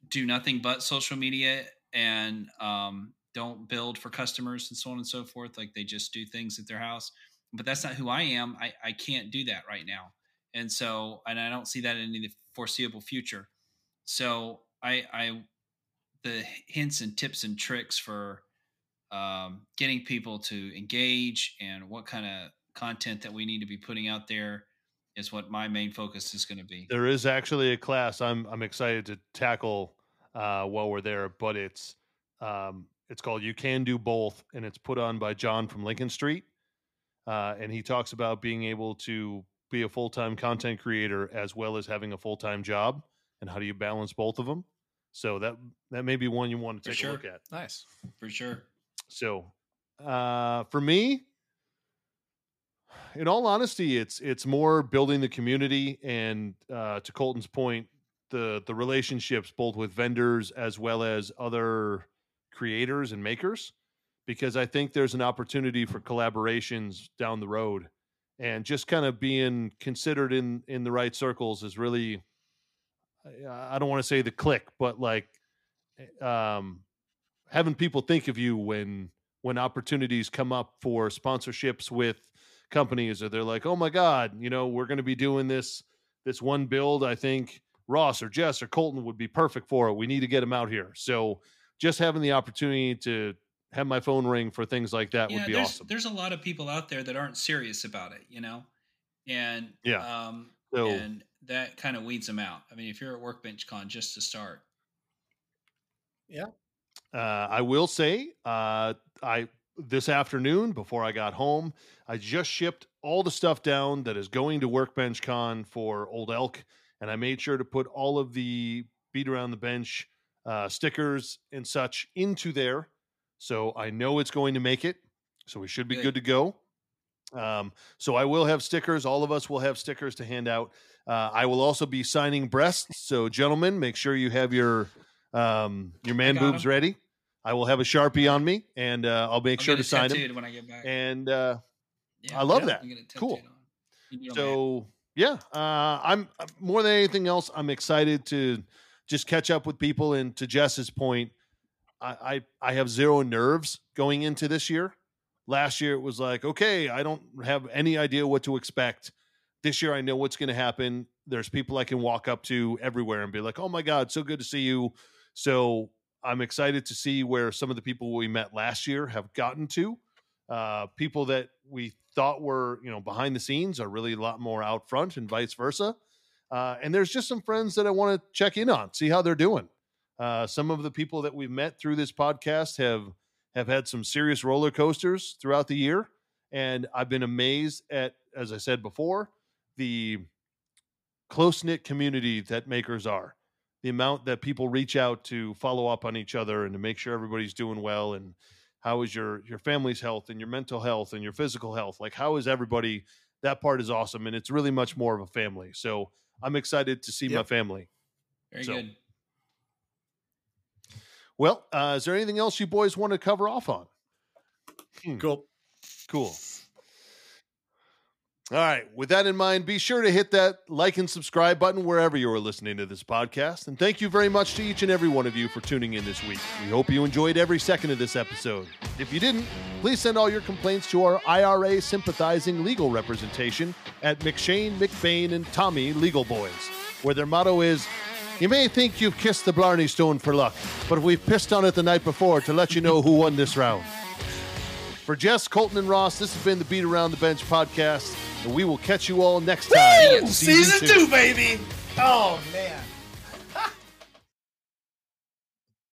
do nothing but social media and um, don't build for customers and so on and so forth like they just do things at their house but that's not who i am i, I can't do that right now and so and i don't see that in the foreseeable future so i i the hints and tips and tricks for um, getting people to engage and what kind of content that we need to be putting out there is what my main focus is going to be. There is actually a class I'm I'm excited to tackle uh, while we're there, but it's um, it's called You Can Do Both, and it's put on by John from Lincoln Street, uh, and he talks about being able to be a full time content creator as well as having a full time job, and how do you balance both of them. So that that may be one you want to take sure. a look at. Nice. for sure. So, uh, for me, in all honesty, it's it's more building the community and uh, to Colton's point, the the relationships both with vendors as well as other creators and makers, because I think there's an opportunity for collaborations down the road, and just kind of being considered in in the right circles is really. I don't want to say the click, but like, um, having people think of you when when opportunities come up for sponsorships with companies or they're like oh my god you know we're going to be doing this this one build i think ross or jess or colton would be perfect for it we need to get them out here so just having the opportunity to have my phone ring for things like that would be there's, awesome There's a lot of people out there that aren't serious about it, you know, and Yeah. um, so and that kind of weeds them out. I mean, if you're at Workbench Con, just to start, yeah. Uh, I will say, uh, I this afternoon before I got home, I just shipped all the stuff down that is going to Workbench Con for Old Elk, and I made sure to put all of the beat around the bench uh, stickers and such into there, so I know it's going to make it. So we should be Good. good to go. Um, so I will have stickers. All of us will have stickers to hand out. Uh, I will also be signing breasts. So gentlemen, make sure you have your um, your man boobs ready. I will have a sharpie on me, and uh, I'll make I'll sure to sign them. when I get back. And uh, Yeah, I love yeah, that. It Cool. tattooed on. You know, man. so yeah, uh, I'm uh, more than anything else. I'm excited to just catch up with people. And to Jess's point, I, I I have zero nerves going into this year. Last year it was like, okay, I don't have any idea what to expect. This year I know what's going to happen. There's people I can walk up to everywhere and be like, "Oh my god, so good to see you." So I'm excited to see where some of the people we met last year have gotten to. Uh, people that we thought were, you know, behind the scenes are really a lot more out front, and vice versa. Uh, and there's just some friends that I want to check in on, see how they're doing. Uh, some of the people that we've met through this podcast have have had some serious roller coasters throughout the year, and I've been amazed at, as I said before, the close knit community that makers are. The amount that people reach out to follow up on each other and to make sure everybody's doing well, and how is your your family's health and your mental health and your physical health? Like how is everybody? That part is awesome, and it's really much more of a family. So I'm excited to see my family. very so- good. Well, uh, is there anything else you boys want to cover off on? Cool. Cool. All right. With that in mind, be sure to hit that like and subscribe button wherever you are listening to this podcast. And thank you very much to each and every one of you for tuning in this week. We hope you enjoyed every second of this episode. If you didn't, please send all your complaints to our IRA sympathizing legal representation at McShane, McBain, and Tommy Legal Boys, where their motto is You may think you've kissed the Blarney Stone for luck, but we've pissed on it the night before to let you know who won this round. For Jess, Colton, and Ross, this has been the Beat Around the Bench podcast, and we will catch you all next time. Woo! Season two, baby. Oh man.